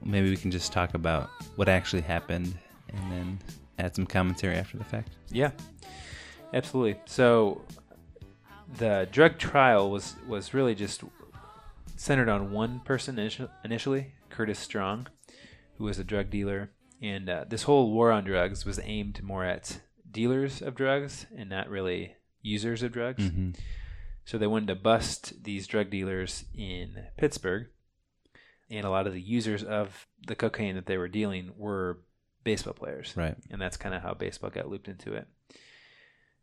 Maybe we can just talk about what actually happened and then add some commentary after the fact. Yeah, absolutely. So the drug trial was was really just centered on one person initially, Curtis Strong, who was a drug dealer, and uh, this whole war on drugs was aimed more at dealers of drugs and not really users of drugs. Mhm. So they wanted to bust these drug dealers in Pittsburgh, and a lot of the users of the cocaine that they were dealing were baseball players. Right. And that's kind of how baseball got looped into it.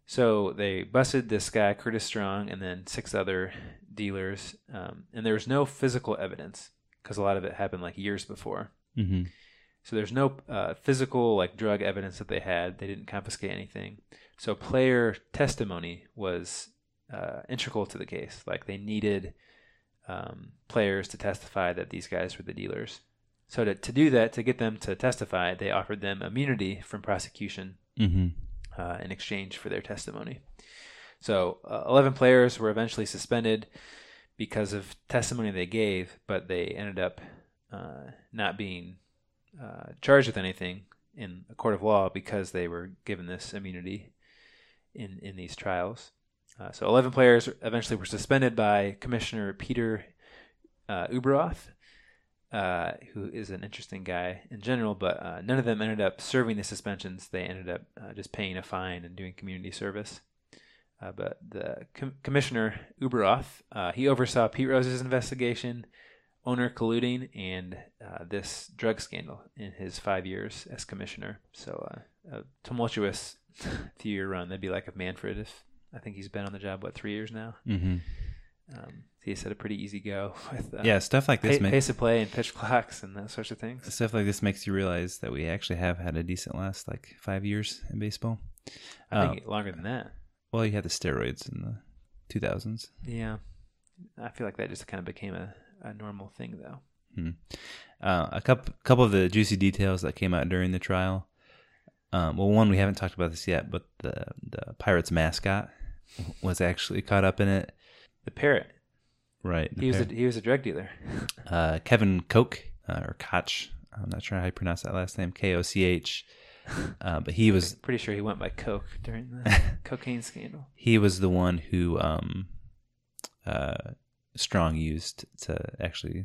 So they busted this guy, Curtis Strong, and then six other dealers. Um, and there was no physical evidence because a lot of it happened like years before. Mm-hmm. So there's no uh, physical like drug evidence that they had. They didn't confiscate anything. So player testimony was uh, integral to the case. Like they needed um, players to testify that these guys were the dealers. So to, to do that, to get them to testify, they offered them immunity from prosecution Mhm. uh, in exchange for their testimony. So uh, 11 players were eventually suspended because of testimony they gave, but they ended up uh, not being uh, charged with anything in a court of law because they were given this immunity in, in these trials. Uh, so 11 players eventually were suspended by Commissioner Peter uh, Ueberroth, uh, who is an interesting guy in general, but uh, none of them ended up serving the suspensions. They ended up uh, just paying a fine and doing community service. Uh, but the com- commissioner Ueberroth, uh, he oversaw Pete Rose's investigation, owner colluding, and uh, this drug scandal in his five years as commissioner. So uh, a tumultuous few-year run. That'd be like if Manfred, if I think he's been on the job what three years now. Mhm. Um, he's had a pretty easy go with uh, Yeah, stuff like this pa- ma- pace of play and pitch clocks and those sorts of things. Stuff like this makes you realize that we actually have had a decent last like five years in baseball. I think longer than that. Well, you had the steroids in the 2000s. Yeah, I feel like that just kind of became a, a normal thing though. Hmm. Uh, a couple couple of the juicy details that came out during the trial. Um, well, one we haven't talked about this yet, but the the Pirates mascot was actually caught up in it. The parrot. Right. the He was a, he was a drug dealer. uh, Kevin Koch uh, or Koch. I'm not sure how you pronounce that last name. K O C H. Uh, but he was Pretty sure he went by coke during the cocaine scandal. he was the one who um, uh, Strong used to actually,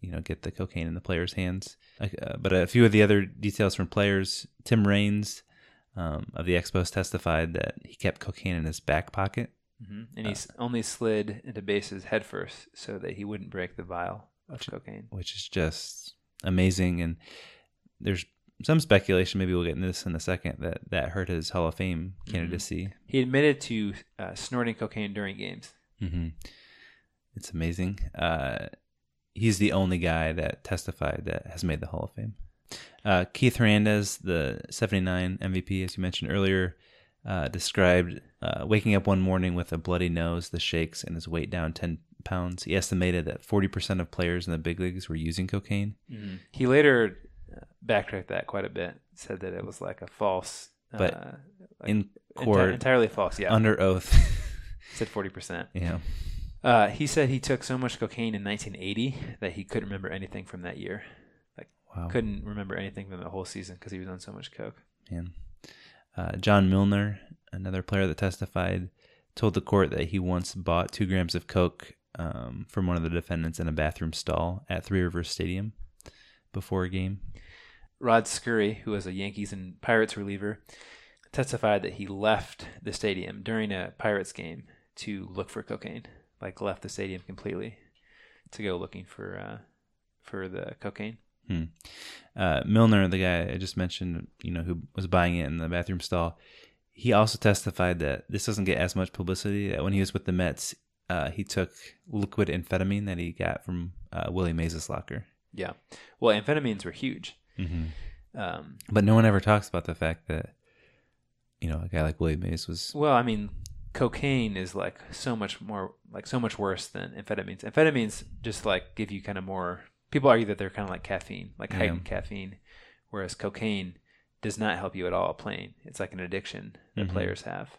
you know, get the cocaine in the players' hands. Uh, but a few of the other details from players: Tim Raines, um, of the Expos testified that he kept cocaine in his back pocket. hmm And he s only slid into bases headfirst so that he wouldn't break the vial of cocaine. which is just amazing. And there's some speculation, maybe we'll get into this in a second, that that hurt his Hall of Fame candidacy. He admitted to uh, snorting cocaine during games. hmm It's amazing. Uh, he's the only guy that testified that has made the Hall of Fame. Uh, Keith Hernandez, the 79 MVP, as you mentioned earlier, uh, described uh, waking up one morning with a bloody nose, the shakes, and his weight down 10 pounds. He estimated that 40% of players in the big leagues were using cocaine. Mhm. He later backtracked that quite a bit. Said that it was like a false, But uh, like in enti- court, entirely false. Yeah, under oath, said forty percent. Yeah. Uh, he said he took so much cocaine in 1980 that he couldn't remember anything from that year. Like, Wow. couldn't remember anything from the whole season because he was on so much coke. Man. Uh, John Milner, another player that testified, told the court that he once bought two grams of coke um, from one of the defendants in a bathroom stall at Three Rivers Stadium before a game. Rod Scurry, who was a Yankees and Pirates reliever, testified that he left the stadium during a Pirates game to look for cocaine. Like left the stadium completely to go looking for uh, for the cocaine. Hmm. Uh, Milner, the guy I just mentioned, you know, who was buying it in the bathroom stall, he also testified that this doesn't get as much publicity. That when he was with the Mets, uh, he took liquid amphetamine that he got from uh, Willie Mays' locker. Yeah. Well, amphetamines were huge. Mhm. Um, But no one ever talks about the fact that, you know, a guy like Willie Mays was. well, I mean, cocaine is like so much more, like so much worse than amphetamines. Amphetamines just like give you kind of more. People argue that they're kind of like caffeine, like Yeah. heightened caffeine, whereas cocaine does not help you at all playing. It's like an addiction that Mhm. players have.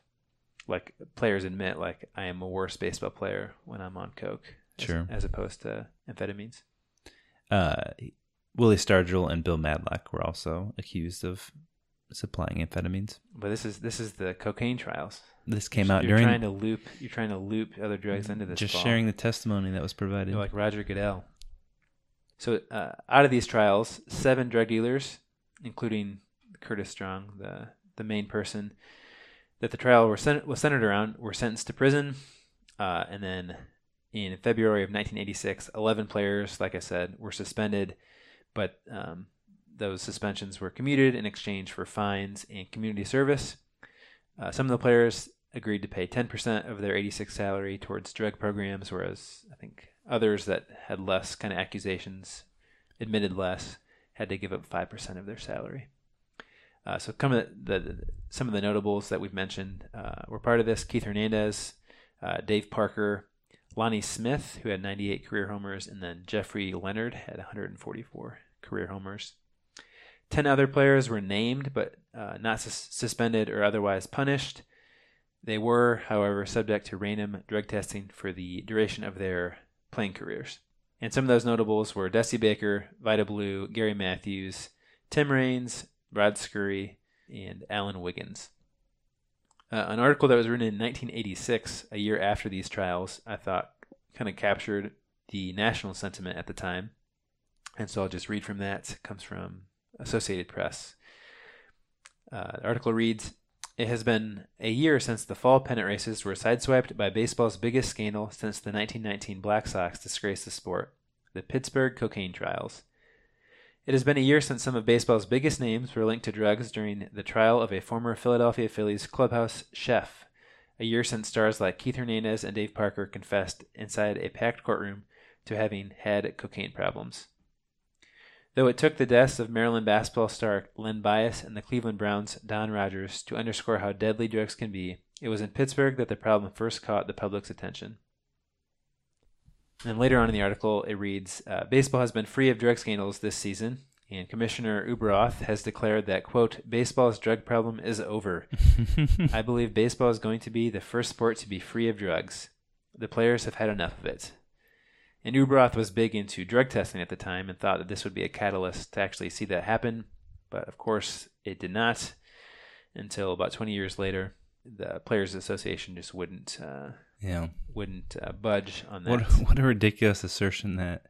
Like players admit, like I am a worse baseball player when I'm on coke, as- Sure. as opposed to amphetamines. Uh, Willie Stargell and Bill Madlock were also accused of supplying amphetamines. But this is this is the cocaine trials. This came out you're during- trying to loop. You're trying to loop other drugs into this. Just ball. sharing the testimony that was provided. You're like Roger Goodell. So uh, out of these trials, seven drug dealers, including Curtis Strong, the the main person that the trial were cent- was centered around, were sentenced to prison. Uh, and then in February of 1986, 11 players, like I said, were suspended, but um, those suspensions were commuted in exchange for fines and community service. Uh, some of the players agreed to pay 10% of their 86 salary towards drug programs, whereas I think others that had less kind of accusations, admitted less, had to give up 5% of their salary. Uh, so come the, the, some of the notables that we've mentioned uh, were part of this. Keith Hernandez, uh, Dave Parker, Lonnie Smith, who had 98 career homers, and then Jeffrey Leonard had 144 career homers. Ten other players were named, but uh, not sus- suspended or otherwise punished. They were, however, subject to random drug testing for the duration of their playing careers. And some of those notables were Dusty Baker, Vida Blue, Gary Matthews, Tim Raines, Rod Scurry, and Alan Wiggins. Uh, an article that was written in 1986, a year after these trials, I thought kind of captured the national sentiment at the time. And so I'll just read from that. It comes from Associated Press. Uh, the article reads It has been a year since the fall pennant races were sideswiped by baseball's biggest scandal since the 1919 Black Sox disgraced the sport the Pittsburgh cocaine trials. It has been a year since some of baseball's biggest names were linked to drugs during the trial of a former Philadelphia Phillies clubhouse chef. A year since stars like Keith Hernandez and Dave Parker confessed inside a packed courtroom to having had cocaine problems. Though it took the deaths of Maryland basketball star Len Bias and the Cleveland Browns' Don Rogers to underscore how deadly drugs can be, it was in Pittsburgh that the problem first caught the public's attention. And later on in the article, it reads uh, Baseball has been free of drug scandals this season, and Commissioner Ueberroth has declared that, quote, baseball's drug problem is over. I believe baseball is going to be the first sport to be free of drugs. The players have had enough of it. And Ueberroth was big into drug testing at the time and thought that this would be a catalyst to actually see that happen. But of course, it did not until about 20 years later. The Players Association just wouldn't, uh, Yeah. wouldn't uh, budge on that. What what a ridiculous assertion that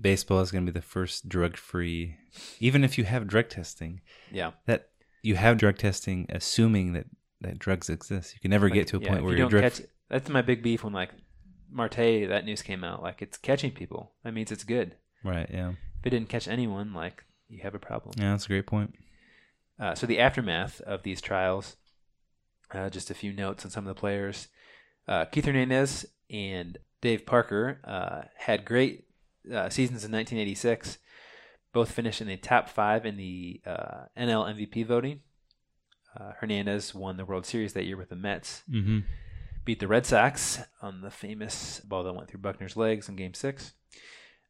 baseball is going to be the first drug free, even if you have drug testing. Yeah. That you have drug testing assuming that that drugs exist. You can never Like, get to a yeah, point where you you're don't drug. catch. That's my big beef when like Marte that news came out. Like it's catching people. That means it's good. Right. Yeah. If it didn't catch anyone, like you have a problem. Yeah, that's a great point. Uh, so the aftermath of these trials, uh, just a few notes on some of the players. Uh, Keith Hernandez and Dave Parker uh, had great uh, seasons in 1986. Both finished in the top five in the uh, NL MVP voting. Uh, Hernandez won the World Series that year with the Mets. Mhm. Beat the Red Sox on the famous ball that went through Buckner's legs in Game Six.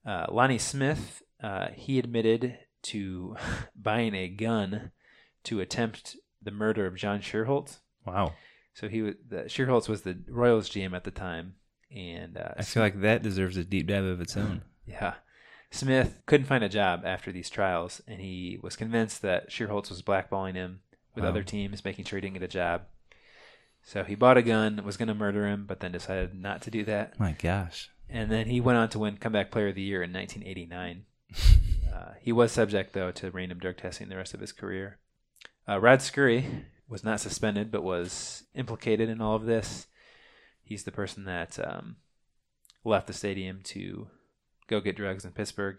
Uh, Lonnie Smith, uh, he admitted to buying a gun to attempt the murder of John Schuerholz. Wow. So he was the was the Royals GM at the time, and uh, I feel like that deserves a deep dive of its own. yeah, Smith couldn't find a job after these trials, and he was convinced that Schuerholz was blackballing him with Wow. other teams, making sure he didn't get a job. So he bought a gun, was going to murder him, but then decided not to do that. My gosh. And then he went on to win Comeback Player of the Year in 1989. uh, he was subject, though, to random drug testing the rest of his career. Uh, Rod Scurry was not suspended, but was implicated in all of this. He's the person that um, left the stadium to go get drugs in Pittsburgh.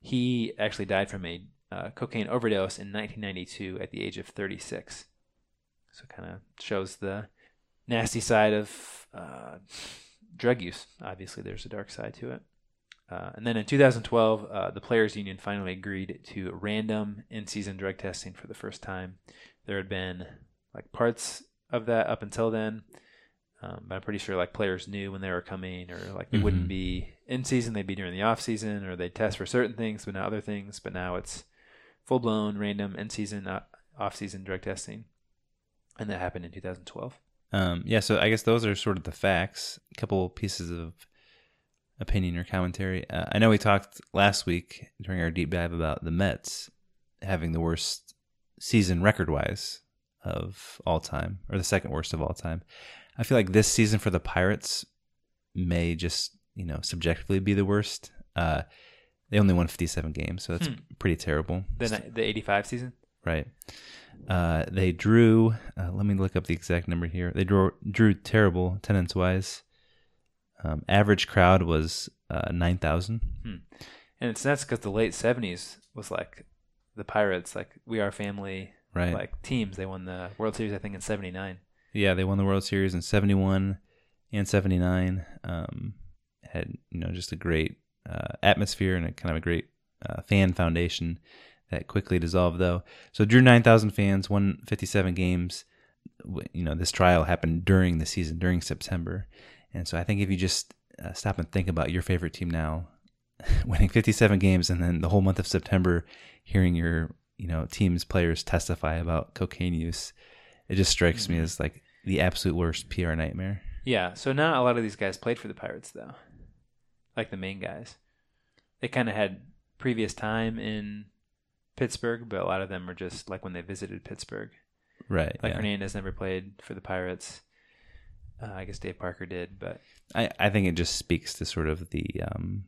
He actually died from a uh, cocaine overdose in 1992 at the age of 36. So kind of shows the nasty side of uh, drug use. Obviously, there's a dark side to it. Uh, and then in 2012, uh, the players' union finally agreed to random in-season drug testing for the first time. There had been like parts of that up until then, um, but I'm pretty sure like players knew when they were coming, or like they Mhm. wouldn't be in season; they'd be during the off season, or they'd test for certain things but not other things. But now it's full blown random in season, uh, off season drug testing, and that happened in 2012. Um, yeah, so I guess those are sort of the facts. A couple pieces of opinion or commentary. Uh, I know we talked last week during our deep dive about the Mets having the worst season record wise of all time, or the second worst of all time. I feel like this season for the Pirates may just, you know, subjectively be the worst. Uh, they only won 57 games, so that's Hmm. pretty terrible. The the 85 season. Right. Uh, they drew. Uh, let me look up the exact number here. They drew drew terrible attendance wise. Um, average crowd was uh, nine thousand. Hmm. And it's nuts because the late '70s was like the Pirates, like we are family, Right. Like teams, they won the World Series, I think, in '79. Yeah, they won the World Series in seventy one and seventy nine. Um, had you know just a great uh, atmosphere and a kind of a great uh, fan foundation that quickly dissolved though. So drew nine thousand fans, won fifty seven games. You know this trial happened during the season, during September, and so I think if you just uh, stop and think about your favorite team now, winning fifty seven games, and then the whole month of September, hearing your you know team's players testify about cocaine use, it just strikes me as like the absolute worst PR nightmare. Yeah. So not a lot of these guys played for the Pirates, though, like the main guys. They kind of had previous time in Pittsburgh, but a lot of them were just like when they visited Pittsburgh. Right, Like yeah. Hernandez never played for the Pirates. Uh, I guess Dave Parker did, but I, I think it just speaks to sort of the um,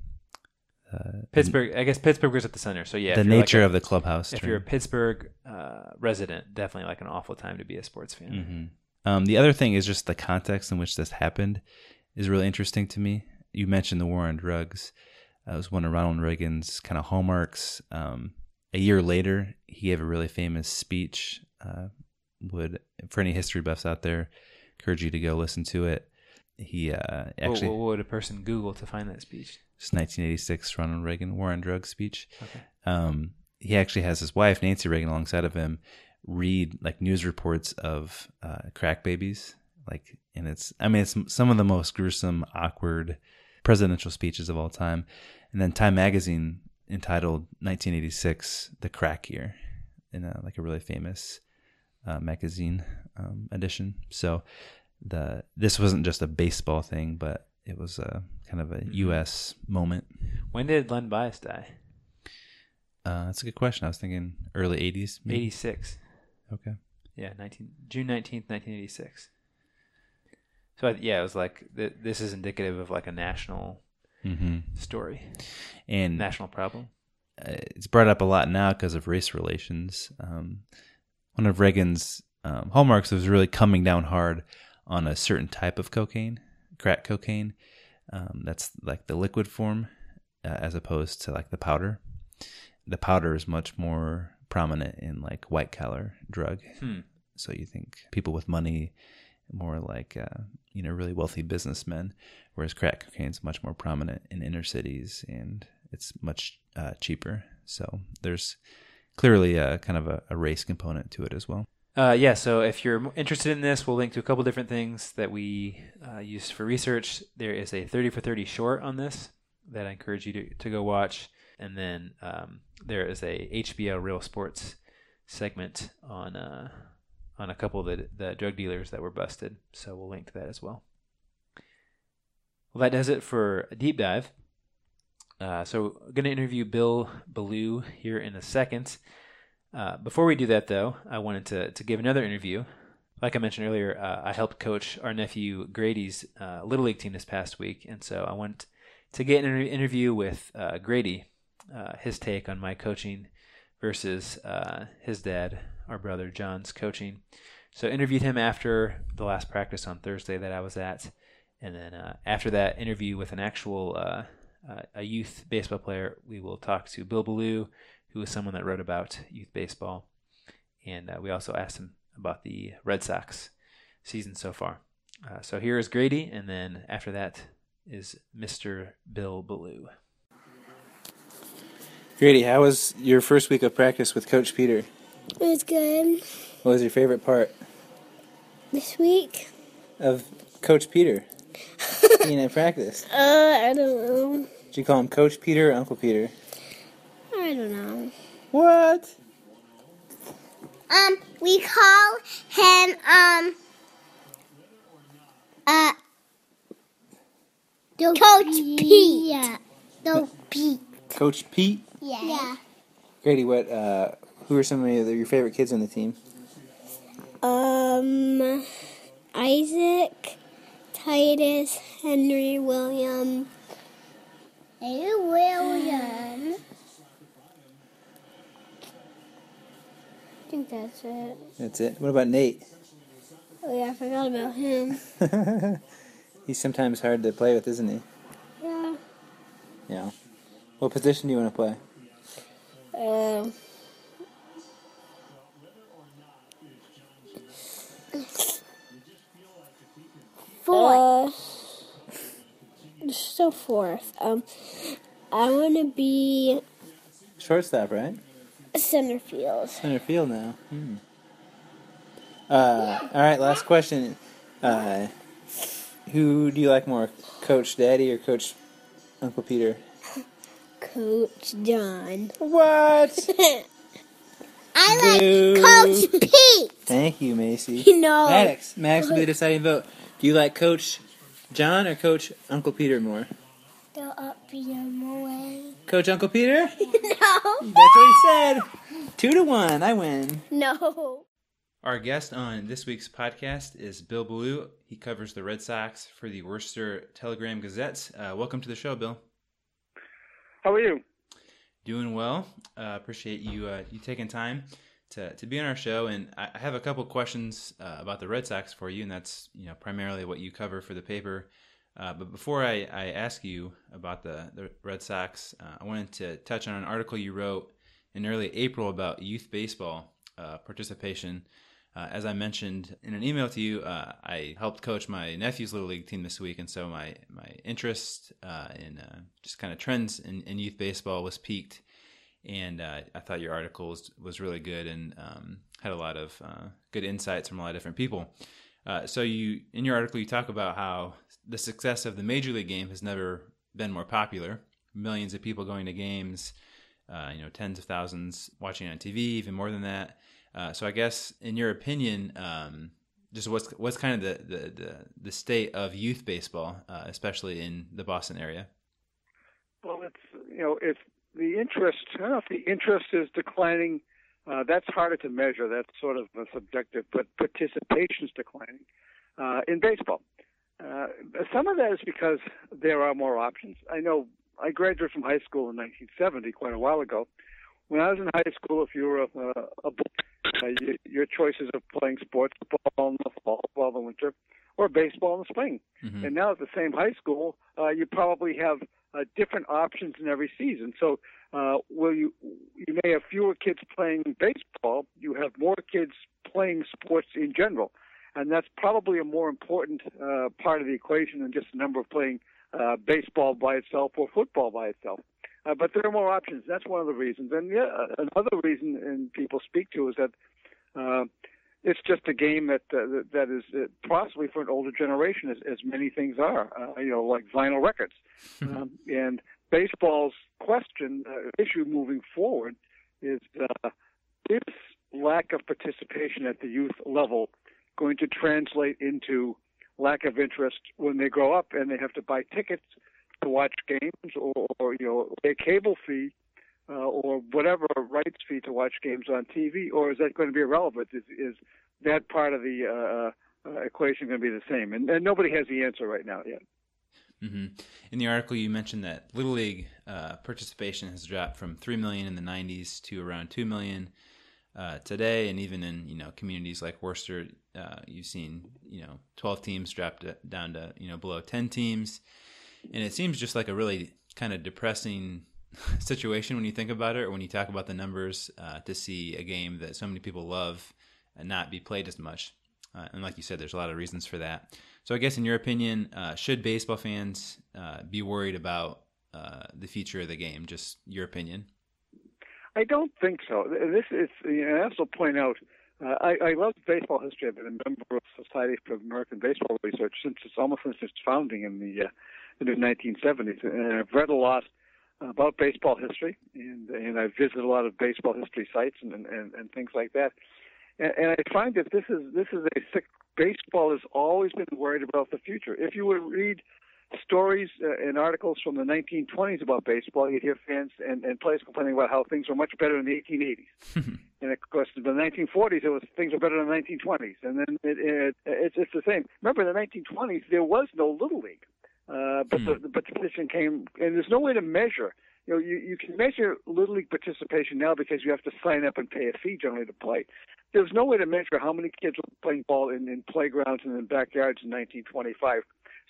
uh, Pittsburgh. I guess Pittsburgh was at the center. So yeah, the you're like nature a- of the clubhouse. If you're a Pittsburgh uh, resident, definitely like an awful time to be a sports fan. hmm Um, the other thing is just the context in which this happened is really interesting to me. You mentioned the war on drugs. That was one of Ronald Reagan's kind of hallmarks. Um, a year later, he gave a really famous speech. Uh, would for any history buffs out there, encourage you to go listen to it. He uh, What- actually what, would a person Google to find that speech? It's 1986 Ronald Reagan War on Drugs speech. Okay. Um, he actually has his wife Nancy Reagan alongside of him read like news reports of uh, crack babies, like, and it's I mean it's some of the most gruesome, awkward presidential speeches of all time. And then Time Magazine entitled 1986 the crack year, in a, like a really famous uh, magazine um, edition. So the this wasn't just a baseball thing, but it was a kind of a U.S. moment. When did Len Bias die? Uh, that's a good question. I was thinking early '80s, maybe? 86. Okay. Yeah, 19 June 19th, 1986. So I- yeah, it was like th- this is indicative of like a national Mhm. story, and national problem. uh, it's brought up a lot now because of race relations. Um, one of Reagan's um, hallmarks was really coming down hard on a certain type of cocaine, crack cocaine. Um, that's like the liquid form, uh, as opposed to like the powder. The powder is much more prominent in like white collar drug. Hmm. So you think people with money, more like uh, you know really wealthy businessmen, whereas crack cocaine is much more prominent in inner cities and it's much uh, cheaper. So there's clearly a kind of a, a race component to it as well. Uh, yeah, so if you're interested in this, we'll link to a couple different things that we uh, used for research. There is a 30 for 30 short on this that I encourage you to, to go watch. And then um, there is a HBO Real Sports segment on uh, on a couple of the, the drug dealers that were busted. So we'll link to that as well. Well, that does it for a deep dive. Uh, so I'm going to interview Bill Ballou here in a second. Uh, before we do that, though, I wanted to, to give another interview. Like I mentioned earlier, uh, I helped coach our nephew Grady's uh, Little League team this past week, and so I went to get an inter- interview with uh, Grady, his take on my coaching versus his dad, our brother John's coaching. So I interviewed him after the last practice on Thursday that I was at, and then after that interview with an actual uh, a youth baseball player, we will talk to Bill Ballou, who is someone that wrote about youth baseball, and uh, we also asked him about the Red Sox season so far. Uh, so here is Grady, and then after that is Mr. Bill Ballou. Grady, how was your first week of practice with Coach Peter? It was good. What was your favorite part This week? of Coach Peter being at practice? Uh, I don't know. Did you call him Coach Peter or Uncle Peter? I don't know. What? Um, we call him, um, uh, Coach Pete. Yeah. No, Pete. Coach Pete? Yeah. yeah. Grady, what? Uh, who are some of your your favorite kids on the team? Um, Isaac, Titus, Henry, William. Hey, William. I think that's it. That's it. What about Nate? Oh yeah, I forgot about him. He's sometimes hard to play with, isn't he? Yeah. Yeah. What position do you want to play? Um. Fourth. Uh, so forth. Um, I want to be Shortstop, right? center field. Center field now. Hmm. Uh, all right, last question. Uh, who do you like more, Coach Daddy or Coach Uncle Peter? Coach John. What? I Boo. like Coach Pete. Thank you, Macy. No. Maddox. Maddox will be the deciding vote. Do you like Coach John or Coach Uncle Peter more? Go up your way. Coach Uncle Peter? No. That's what he said. Two to one. I win. No. Our guest on this week's podcast is Bill Ballou. He covers the Red Sox for the Worcester Telegram Gazette. Uh, welcome to the show, Bill. How are you? Doing well. Uh, appreciate you uh, you taking time to, to be on our show, and I have a couple questions uh, about the Red Sox for you, and that's you know primarily what you cover for the paper. Uh, but before I, I ask you about the, the Red Sox, uh, I wanted to touch on an article you wrote in early April about youth baseball uh, participation. Uh, as I mentioned in an email to you, uh, I helped coach my nephew's little league team this week, and so my my interest in just kind of trends in, in youth baseball was peaked. And uh, I thought your article was, was really good and um, had a lot of uh, good insights from a lot of different people. Uh, so you in your article you talk about how the success of the major league game has never been more popular. Millions of people going to games, uh, you know, tens of thousands watching on TV, even more than that. Uh, so I guess, in your opinion, um, just what's what's kind of the the, the, the state of youth baseball, uh, especially in the Boston area? Well, it's you know, it's the interest. I don't know if the interest is declining. Uh, that's harder to measure. That's sort of uh, subjective, but participation is declining uh, in baseball. Uh, some of that is because there are more options. I know I graduated from high school in 1970, quite a while ago, when I was in high school, if you were a, a, a uh, you, your choices of playing sports, football in the fall, football in the winter, or baseball in the spring. Mm-hmm. And now at the same high school, uh, you probably have uh, different options in every season. So, uh, will you you may have fewer kids playing baseball. You have more kids playing sports in general, and that's probably a more important uh, part of the equation than just the number of playing uh, baseball by itself or football by itself. Uh, but there are more options. That's one of the reasons. And yeah, another reason, and people speak to, is that uh, it's just a game that uh, that is uh, possibly for an older generation, as, as many things are. Uh, you know, like vinyl records. um, and baseball's question uh, issue moving forward is: uh, is lack of participation at the youth level going to translate into lack of interest when they grow up and they have to buy tickets to watch games or, or you know a cable fee uh, or whatever rights fee to watch games on TV, or is that going to be irrelevant? Is, is that part of the uh, uh, equation going to be the same? And, and nobody has the answer right now yet. hmm In the article, you mentioned that Little League uh, participation has dropped from three million in the '90s to around two million uh, today, and even in you know communities like Worcester, uh, you've seen you know 12 teams dropped down to you know below 10 teams, and it seems just like a really kind of depressing situation when you think about it, or when you talk about the numbers uh, to see a game that so many people love and not be played as much. Uh, and like you said, there's a lot of reasons for that. So I guess in your opinion, uh, should baseball fans uh, be worried about uh, the future of the game? Just your opinion. I don't think so. This is, you know, I also point out, uh, I, I love baseball history. I've been a member of Society for American Baseball Research since it's almost since its founding in the uh, in the 1970s, and I've read a lot about baseball history, and and I visit a lot of baseball history sites and and, and things like that. And, and I find that this is this is a sick. Baseball has always been worried about the future. If you would read stories uh, and articles from the 1920s about baseball, you'd hear fans and, and players complaining about how things were much better in the 1880s. and of course, in the 1940s, it was things were better in the 1920s. And then it, it, it's it's the same. Remember, in the 1920s, there was no little league, uh, but the but the position came, and there's no way to measure. You know, you, you can measure little league participation now because you have to sign up and pay a fee generally to play. There's no way to measure how many kids were playing ball in, in playgrounds and in backyards in 1925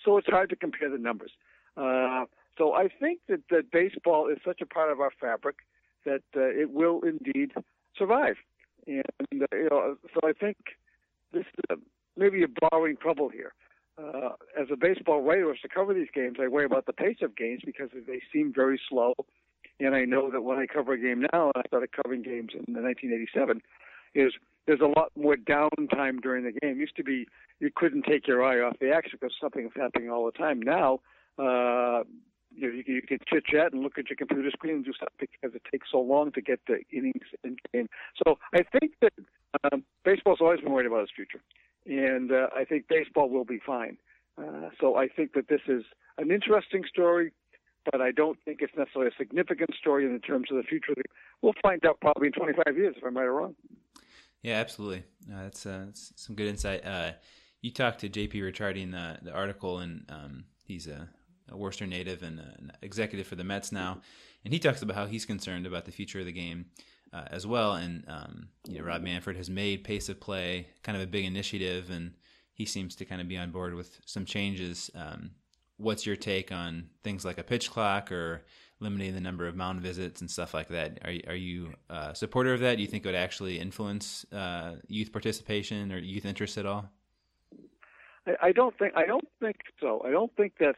so it's hard to compare the numbers. Uh, so I think that, that baseball is such a part of our fabric that uh, it will indeed survive. And uh, you know, so I think this uh, maybe you're borrowing trouble here. Uh, as a baseball writer, to cover these games, I worry about the pace of games because they seem very slow. And I know that when I cover a game now, and I started covering games in 1987, is there's a lot more downtime during the game. It used to be you couldn't take your eye off the action because something was happening all the time. Now, uh, you know, you, you can chit chat and look at your computer screen and do stuff because it takes so long to get the innings in game. So I think that um, baseball's always been worried about its future, and uh, I think baseball will be fine. Uh, so I think that this is an interesting story, but I don't think it's necessarily a significant story in the terms of the future. We'll find out probably in 25 years if I'm right or wrong. Yeah, absolutely. Uh, that's, uh, that's some good insight. Uh, you talked to JP Ricciardi in the, the article, and um, he's a, a, Worcester native and an executive for the Mets now. And he talks about how he's concerned about the future of the game uh, as well. And um, you know, Rob Manfred has made pace of play kind of a big initiative, and he seems to kind of be on board with some changes. Um, what's your take on things like a pitch clock or limiting the number of mound visits and stuff like that. Are are you a supporter of that? Do you think it would actually influence uh, youth participation or youth interest at all? I, I don't think I don't think so. I don't think that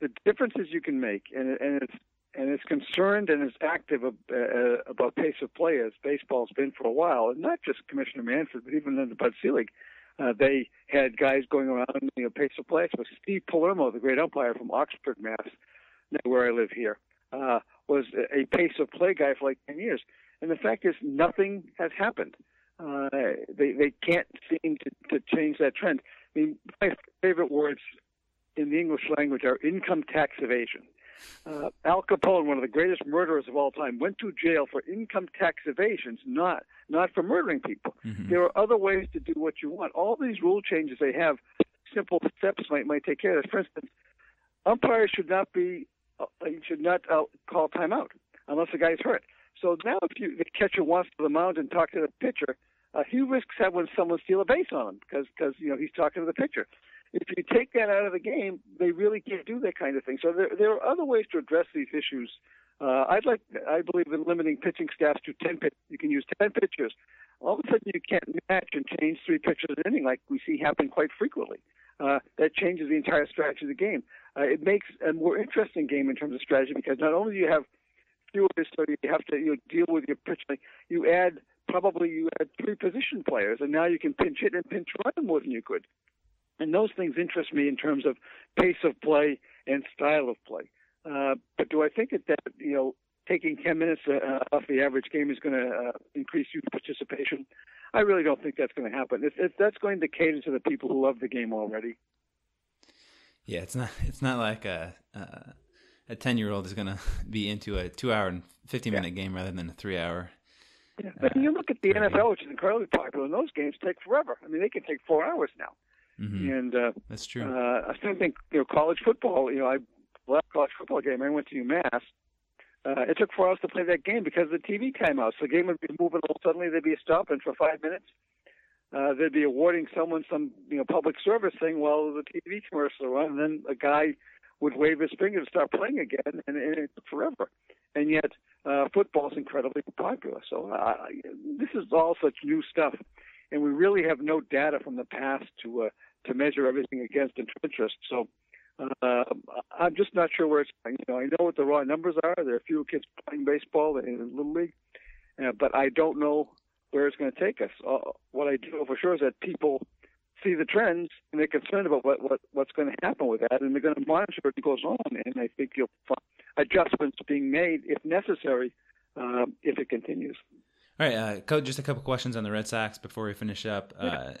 the differences you can make, and and it's and it's concerned and is active uh, about pace of play as baseball's been for a while, and not just Commissioner Manfred, but even in the Bud Selig. Uh, they had guys going around, you know, pace of play. So Steve Palermo, the great umpire from Oxford, Mass, where I live here, uh, was a pace of play guy for like 10 years. And the fact is, nothing has happened. Uh, they they can't seem to, to change that trend. I mean, my favorite words in the English language are income tax evasion. Uh, Al Capone, one of the greatest murderers of all time, went to jail for income tax evasions, not not for murdering people. Mm-hmm. There are other ways to do what you want. All these rule changes they have, simple steps might might take care of this. For instance, umpires should not be uh, you should not uh, call timeout unless the guy's hurt. So now, if you, the catcher wants to the mound and talk to the pitcher, uh, he risks having someone steal a base on him because because you know he's talking to the pitcher. If you take that out of the game, they really can't do that kind of thing. So there there are other ways to address these issues. Uh, I'd like I believe in limiting pitching staffs to ten pitch. You can use ten pitchers. All of a sudden, you can't match and change three pitchers an inning like we see happen quite frequently. Uh, that changes the entire strategy of the game. Uh, it makes a more interesting game in terms of strategy because not only do you have fewer, so you have to you know, deal with your pitching. You add probably you add three position players, and now you can pinch hit and pinch run more than you could. And those things interest me in terms of pace of play and style of play. Uh, but do I think that that you know taking 10 minutes uh, off the average game is going to uh, increase youth participation? I really don't think that's going to happen. If, if that's going to cater to the people who love the game already. Yeah, it's not. It's not like a uh, a ten year old is going to be into a two hour and fifty minute game rather than a three hour. Yeah. But you look at the NFL, which is incredibly popular, and those games take forever. I mean, they can take four hours now. Mm-hmm. And uh, That's true. Uh, I still think you know college football. You know, I last college football game I went to UMass. Uh, it took four hours to play that game because of the TV timeouts. So the game would be moving along. Suddenly there'd be a stop, and for five minutes, uh, they'd be awarding someone some you know public service thing while the TV commercial run, and then a guy would wave his finger to start playing again, and, and it took forever. And yet, uh, football is incredibly popular. So uh, this is all such new stuff, and we really have no data from the past to uh, to measure everything against interest. So uh, I'm just not sure where it's going. You know, I know what the raw numbers are. There are fewer kids playing baseball in Little League, uh, but I don't know where it's going to take us. Uh, what I do know for sure is that people see the trends and they're concerned about what, what what's going to happen with that, and they're going to monitor it goes on. And I think you'll find adjustments being made if necessary uh, if it continues. All right, uh, coach. Just a couple questions on the Red Sox before we finish up. Uh,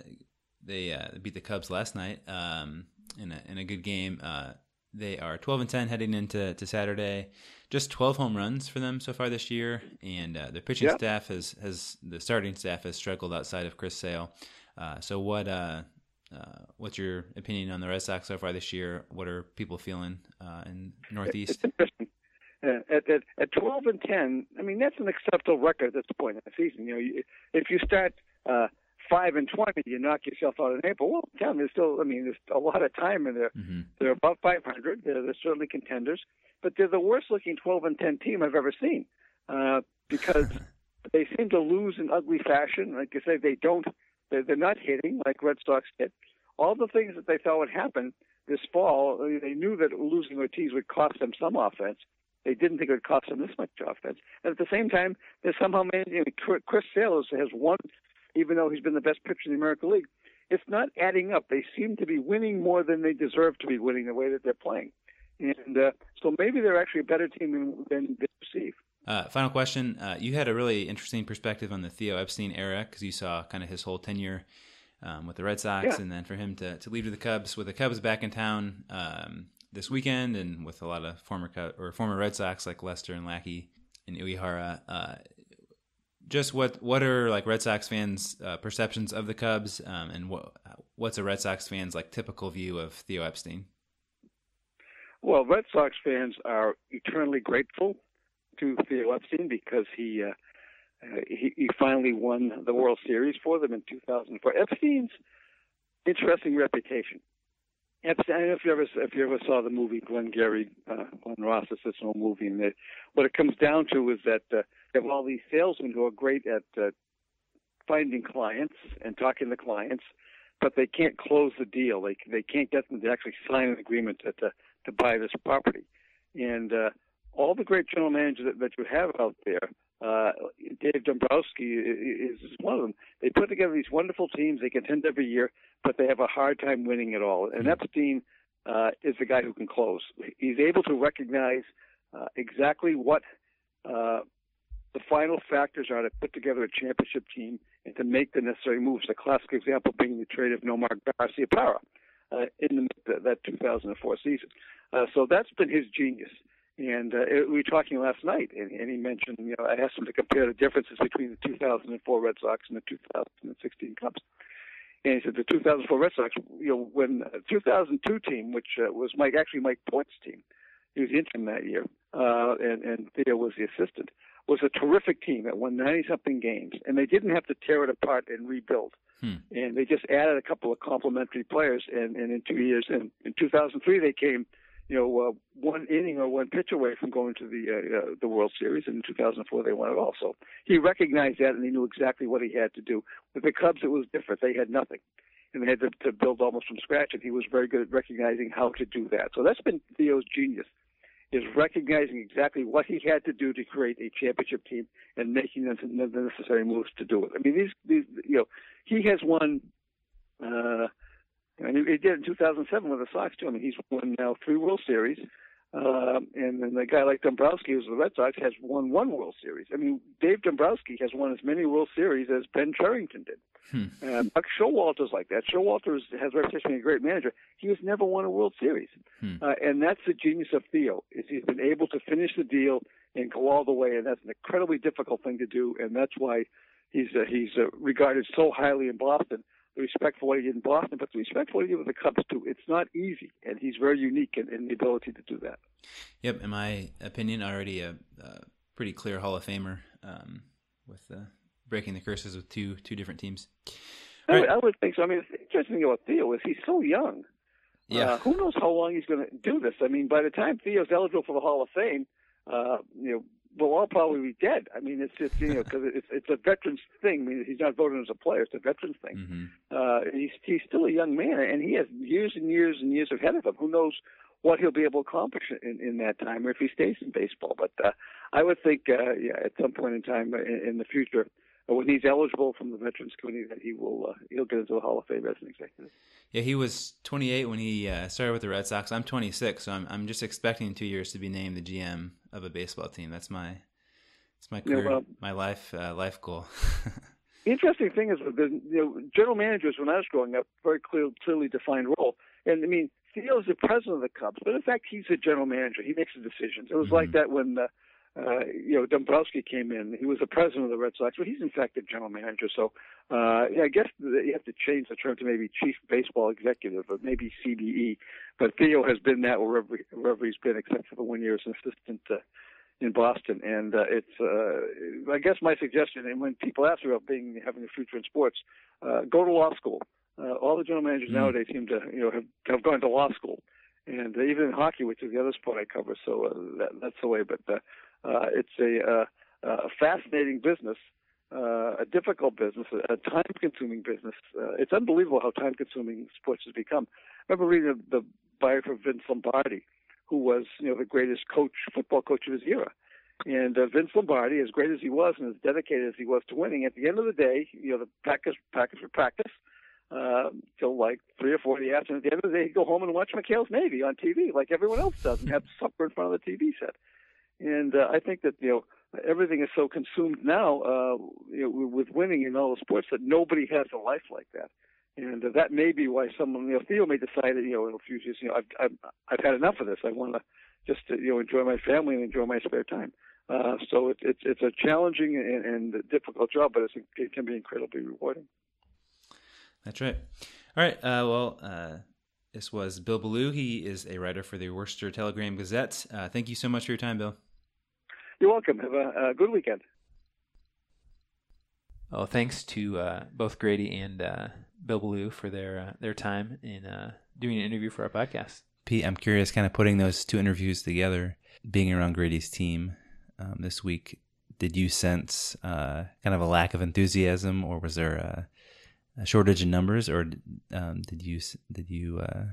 they uh, beat the Cubs last night um, in a in a good game. Uh, they are 12 and 10 heading into to Saturday. Just 12 home runs for them so far this year, and uh, their pitching Yeah. staff has has the starting staff has struggled outside of Chris Sale. Uh, so what uh, uh, what's your opinion on the Red Sox so far this year? What are people feeling uh, in Northeast? At, at at 12 and 10, I mean that's an acceptable record at this point in the season. You know, you, if you start uh, five and 20, you knock yourself out in April. Well, ten, there's still, I mean, there's a lot of time in there. They're above 500. They're, they're certainly contenders, but they're the worst looking 12 and 10 team I've ever seen uh, because they seem to lose in ugly fashion. Like I say, they don't, they're, they're not hitting like Red Sox hit. All the things that they thought would happen this fall, they knew that losing Ortiz would cost them some offense. They didn't think it would cost them this much offense. And at the same time, they somehow managed. You know, Chris Sale has won, even though he's been the best pitcher in the American League. It's not adding up. They seem to be winning more than they deserve to be winning the way that they're playing. And uh, so maybe they're actually a better team than, than they perceive. Uh, final question. Uh, you had a really interesting perspective on the Theo Epstein era because you saw kind of his whole tenure um, with the Red Sox, Yeah. and then for him to, to leave to the Cubs with the Cubs back in town um, this weekend, and with a lot of former Cub, or former Red Sox like Lester and Lackey and Uehara. Uh, just what what are like Red Sox fans' uh, perceptions of the Cubs, um, and what what's a Red Sox fan's like typical view of Theo Epstein? Well, Red Sox fans are eternally grateful to Theo Epstein because he uh, he, he finally won the World Series for them in 2004. Epstein's interesting reputation. Epstein, I don't know if you ever if you ever saw the movie Glengarry, uh, Glen Ross, it's this old movie, and it, what it comes down to is that uh, you have all these salesmen who are great at uh, finding clients and talking to clients, but they can't close the deal. They they can't get them to actually sign an agreement to to, to buy this property. And uh, all the great general managers that, that you have out there, uh, Dave Dombrowski is, is one of them. They put together these wonderful teams. They contend every year, but they have a hard time winning it all. And Epstein uh, is the guy who can close. He's able to recognize uh, exactly what uh, the final factors are to put together a championship team and to make the necessary moves. The classic example being the trade of Nomar Garciaparra uh, in the, that 2004 season. Uh, so that's been his genius. And uh, it, we were talking last night, and, and he mentioned, you know, I asked him to compare the differences between the 2004 Red Sox and the 2016 Cubs. And he said the 2004 Red Sox, you know, when the 2002 team, which uh, was Mike, actually Mike Port's team, he was interim that year. Uh, and and Theo was the assistant, was a terrific team that won ninety something games, and they didn't have to tear it apart and rebuild. Hmm. And they just added a couple of complementary players, and, and in two years, in, in 2003, they came, you know, uh, one inning or one pitch away from going to the uh, uh, the World Series. And in 2004, they won it all. So he recognized that, and he knew exactly what he had to do. With the Cubs, it was different. They had nothing, and they had to, to build almost from scratch. And he was very good at recognizing how to do that. So that's been Theo's genius is recognizing exactly what he had to do to create a championship team and making the necessary moves to do it. I mean, these, these you know, he has won. Uh, and he he did in 2007 with the Sox too. I mean, he's won now three World Series, um, and then a guy like Dombrowski, who's the Red Sox, has won one World Series. I mean, Dave Dombrowski has won as many World Series as Ben Cherington did. Hmm. Uh, Buck Showalter's like that. Showalter is- has a reputation being a great manager. He has never won a World Series, Hmm. uh, and that's the genius of Theo. Is he's been able to finish the deal and go all the way, and that's an incredibly difficult thing to do, and that's why he's uh, he's uh, regarded so highly in Boston. The respect for what he did in Boston, but the respect for what he did with the Cubs too. It's not easy, and he's very unique in, in the ability to do that. Yep, in my opinion, already a, a pretty clear Hall of Famer um, with uh, breaking the curses with two two different teams. I would, I would think so. I mean, the interesting thing about Theo is he's so young. Yeah. Uh, who knows how long he's going to do this? I mean, by the time Theo's eligible for the Hall of Fame, uh, you know, we'll all probably be dead. I mean, it's just you know because it's it's a veterans thing. I mean, he's not voting as a player; it's a veterans thing. Mm-hmm. Uh, he's he's still a young man, and he has years and years and years ahead of him. Who knows what he'll be able to accomplish in, in that time, or if he stays in baseball. But uh, I would think, uh, yeah, at some point in time uh, in, in the future, when he's eligible from the Veterans Committee, that he will uh, he'll get into the Hall of Fame as an executive. Yeah, he was 28 when he uh, started with the Red Sox. I'm 26, so I'm I'm just expecting in two years to be named the GM of a baseball team. That's my that's my career, my life uh, life goal. The interesting thing is with the you know general managers when I was growing up, very clear, clearly defined role. And I mean, Theo's the president of the Cubs, but in fact he's a general manager. He makes the decisions. It was like that when uh, uh, you know Dombrowski came in. He was the president of the Red Sox, but he's in fact the general manager. So uh, yeah, I guess you have to change the term to maybe chief baseball executive or maybe CBE. But Theo has been that wherever wherever he's been, except for the one year as an assistant. Uh, in Boston, and uh, it's. Uh, I guess my suggestion, and when people ask me about being having a future in sports, uh, go to law school. Uh, all the general managers Mm. nowadays seem to, you know, have, have gone to law school, and even in hockey, which is the other sport I cover, so uh, that, that's the way. But uh, uh, it's a, uh, a fascinating business, uh, a difficult business, a time-consuming business. Uh, it's unbelievable how time-consuming sports has become. I remember reading the, the biography of Vince Lombardi, who was, you know, the greatest coach, football coach of his era. And uh, Vince Lombardi, as great as he was and as dedicated as he was to winning, at the end of the day, you know, the Packers Packers would practice uh, till like three or four in the afternoon. At the end of the day, he'd go home and watch McHale's Navy on TV, like everyone else does, and have supper in front of the TV set. And uh, I think that you know everything is so consumed now uh, you know, with winning in all the sports that nobody has a life like that. And uh, that may be why someone, you know, Theo may decide that, you know, in a few years, you know, I've, I've, I've had enough of this. I want to just, uh, you know, enjoy my family and enjoy my spare time. Uh, so it, it's it's a challenging and, and difficult job, but it's, it can be incredibly rewarding. That's right. All right. Uh, well, uh, this was Bill Ballou. He is a writer for the Worcester Telegram Gazette. Uh, thank you so much for your time, Bill. You're welcome. Have a, a good weekend. Oh, thanks to uh, both Grady and uh, Bill Ballou for their uh, their time in uh, doing an interview for our podcast. Pete, I'm curious, kind of putting those two interviews together, being around Grady's team um, this week. Did you sense uh, kind of a lack of enthusiasm, or was there a, a shortage in numbers, or um, did you did you uh,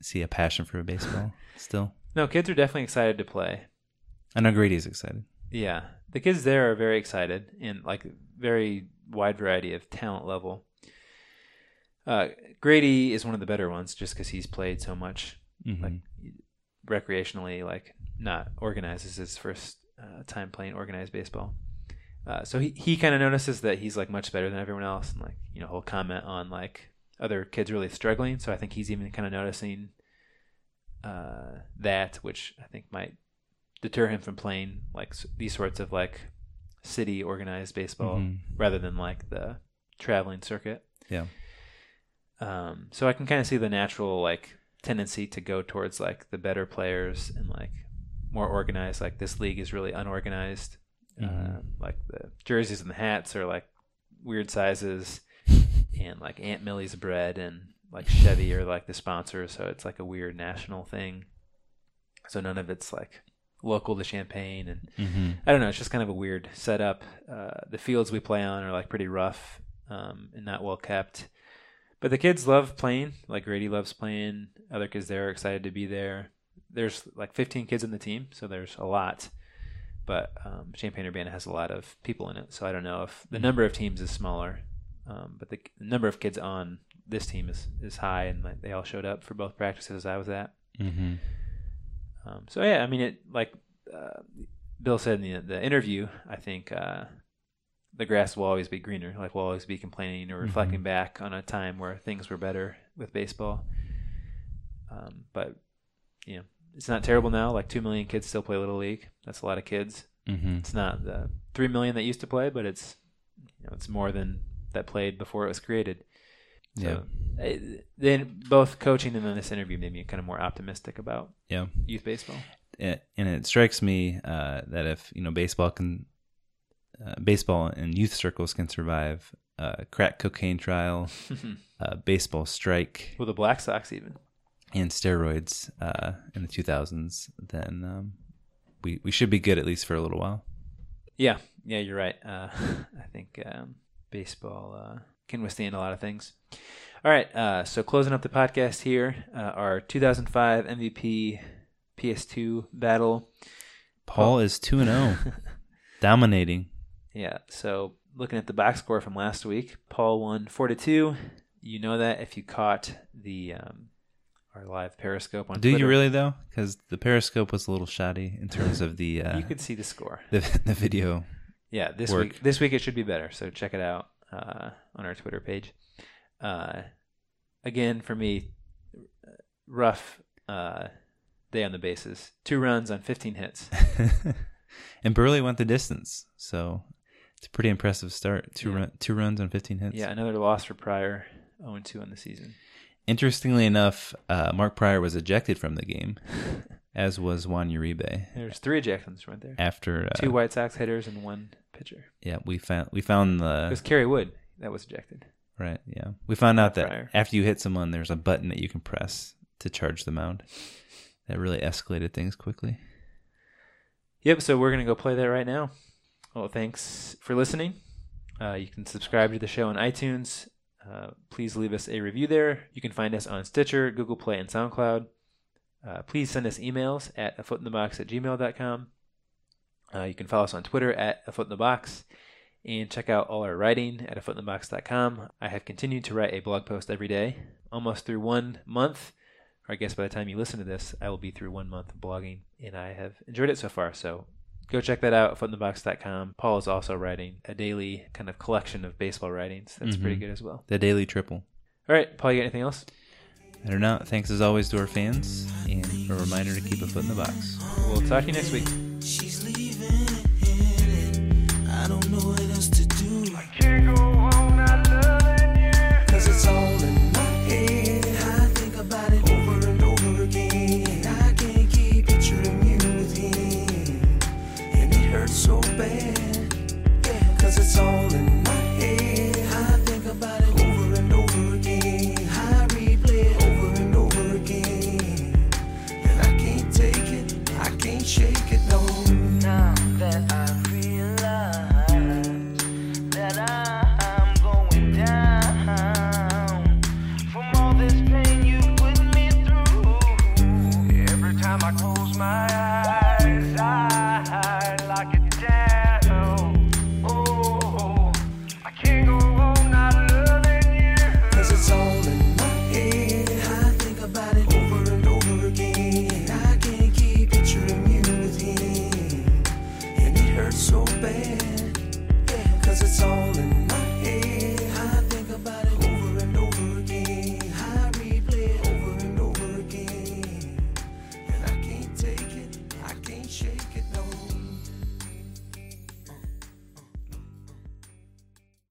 see a passion for baseball still? No, kids are definitely excited to play. I know Grady's excited. Yeah, the kids there are very excited and like very wide variety of talent level. Uh, Grady is one of the better ones just because he's played so much, Mhm. like recreationally, like not organized. This is his first uh, time playing organized baseball. Uh, so he, he kind of notices that he's like much better than everyone else, and like you know he'll comment on like other kids really struggling. So I think he's even kind of noticing uh, that, which I think might deter him from playing like these sorts of like city organized baseball Mhm. rather than like the traveling circuit. Yeah. Um, so I can kind of see the natural like tendency to go towards like the better players and like more organized. Like this league is really unorganized. Uh, Mhm. like the jerseys and the hats are like weird sizes, and like Aunt Millie's bread and like Chevy are like the sponsors, so it's like a weird national thing. So none of it's like local to Champaign, and Mhm. I don't know. It's just kind of a weird setup. Uh, the fields we play on are like pretty rough um, and not well kept. But the kids love playing. Like Grady loves playing. Other kids there are excited to be there. There's like 15 kids in the team, so there's a lot. But um, Champaign Urbana has a lot of people in it, so I don't know if the Mhm. number of teams is smaller. Um, but the, the number of kids on this team is, is high, and like, they all showed up for both practices I was at. Mhm. Um, so yeah, I mean, it like uh, Bill said in the, the interview. I think uh, the grass will always be greener. Like we'll always be complaining or reflecting Mhm. back on a time where things were better with baseball. Um, but you know, it's not terrible now. Like two million kids still play little league. That's a lot of kids. Mhm. It's not the three million that used to play, but it's you know it's more than that played before it was created. So, eh, then both coaching and then this interview made me kind of more optimistic about Yeah. youth baseball. it, and it strikes me uh, that if you know baseball can, uh, baseball and youth circles can survive uh, crack cocaine trial, uh, baseball strike, Well, the Black Sox even. and steroids uh, in the 2000s, then um, we we should be good at least for a little while. Yeah, yeah, you're right. Uh, I think um, baseball uh, can withstand a lot of things. All right, uh, so closing up the podcast here, uh, our 2005 MVP PS2 battle. Paul is two and zero, dominating. Yeah, so looking at the box score from last week, Paul won four to two. You know that if you caught the um, our live Periscope on Do Twitter. you really though? Because the Periscope was a little shoddy in terms of the. Uh, You could see the score. The, the video. Yeah, this work. week this week it should be better. So check it out uh, on our Twitter page. Uh, again, for me, rough uh, day on the bases. Two runs on 15 hits. and Buehrle went the distance, so it's a pretty impressive start. Two Yeah. run, two runs on 15 hits. Yeah, another loss for Prior. 0 2 on the season. Interestingly enough, uh, Mark Prior was ejected from the game, as was Juan Uribe. There's three ejections right there. After uh, two White Sox hitters and one pitcher. Yeah, we found we found the It was Kerry Wood that was ejected. right. Yeah, we found out that Prior. after you hit someone, there's a button that you can press to charge the mound. That really escalated things quickly. Yep, so we're going to go play that right now. Well, thanks for listening. Uh, you can subscribe to the show on iTunes. Uh, please leave us a review there. You can find us on Stitcher, Google Play, and SoundCloud. Uh, please send us emails at a foot in the box at gmail.com. Uh, you can follow us on Twitter at a foot in the box and check out all our writing at a foot in the box.com. I have continued to write a blog post every day, almost through one month. Or I guess by the time you listen to this, I will be through one month of blogging, and I have enjoyed it so far. So go check that out, footinthebox.com. Paul is also writing a daily kind of collection of baseball writings. That's pretty Mhm. good as well. The daily triple. All right, Paul, you got anything else? I don't know. Thanks as always to our fans, and a reminder to keep a foot in the box. We'll talk to you next week.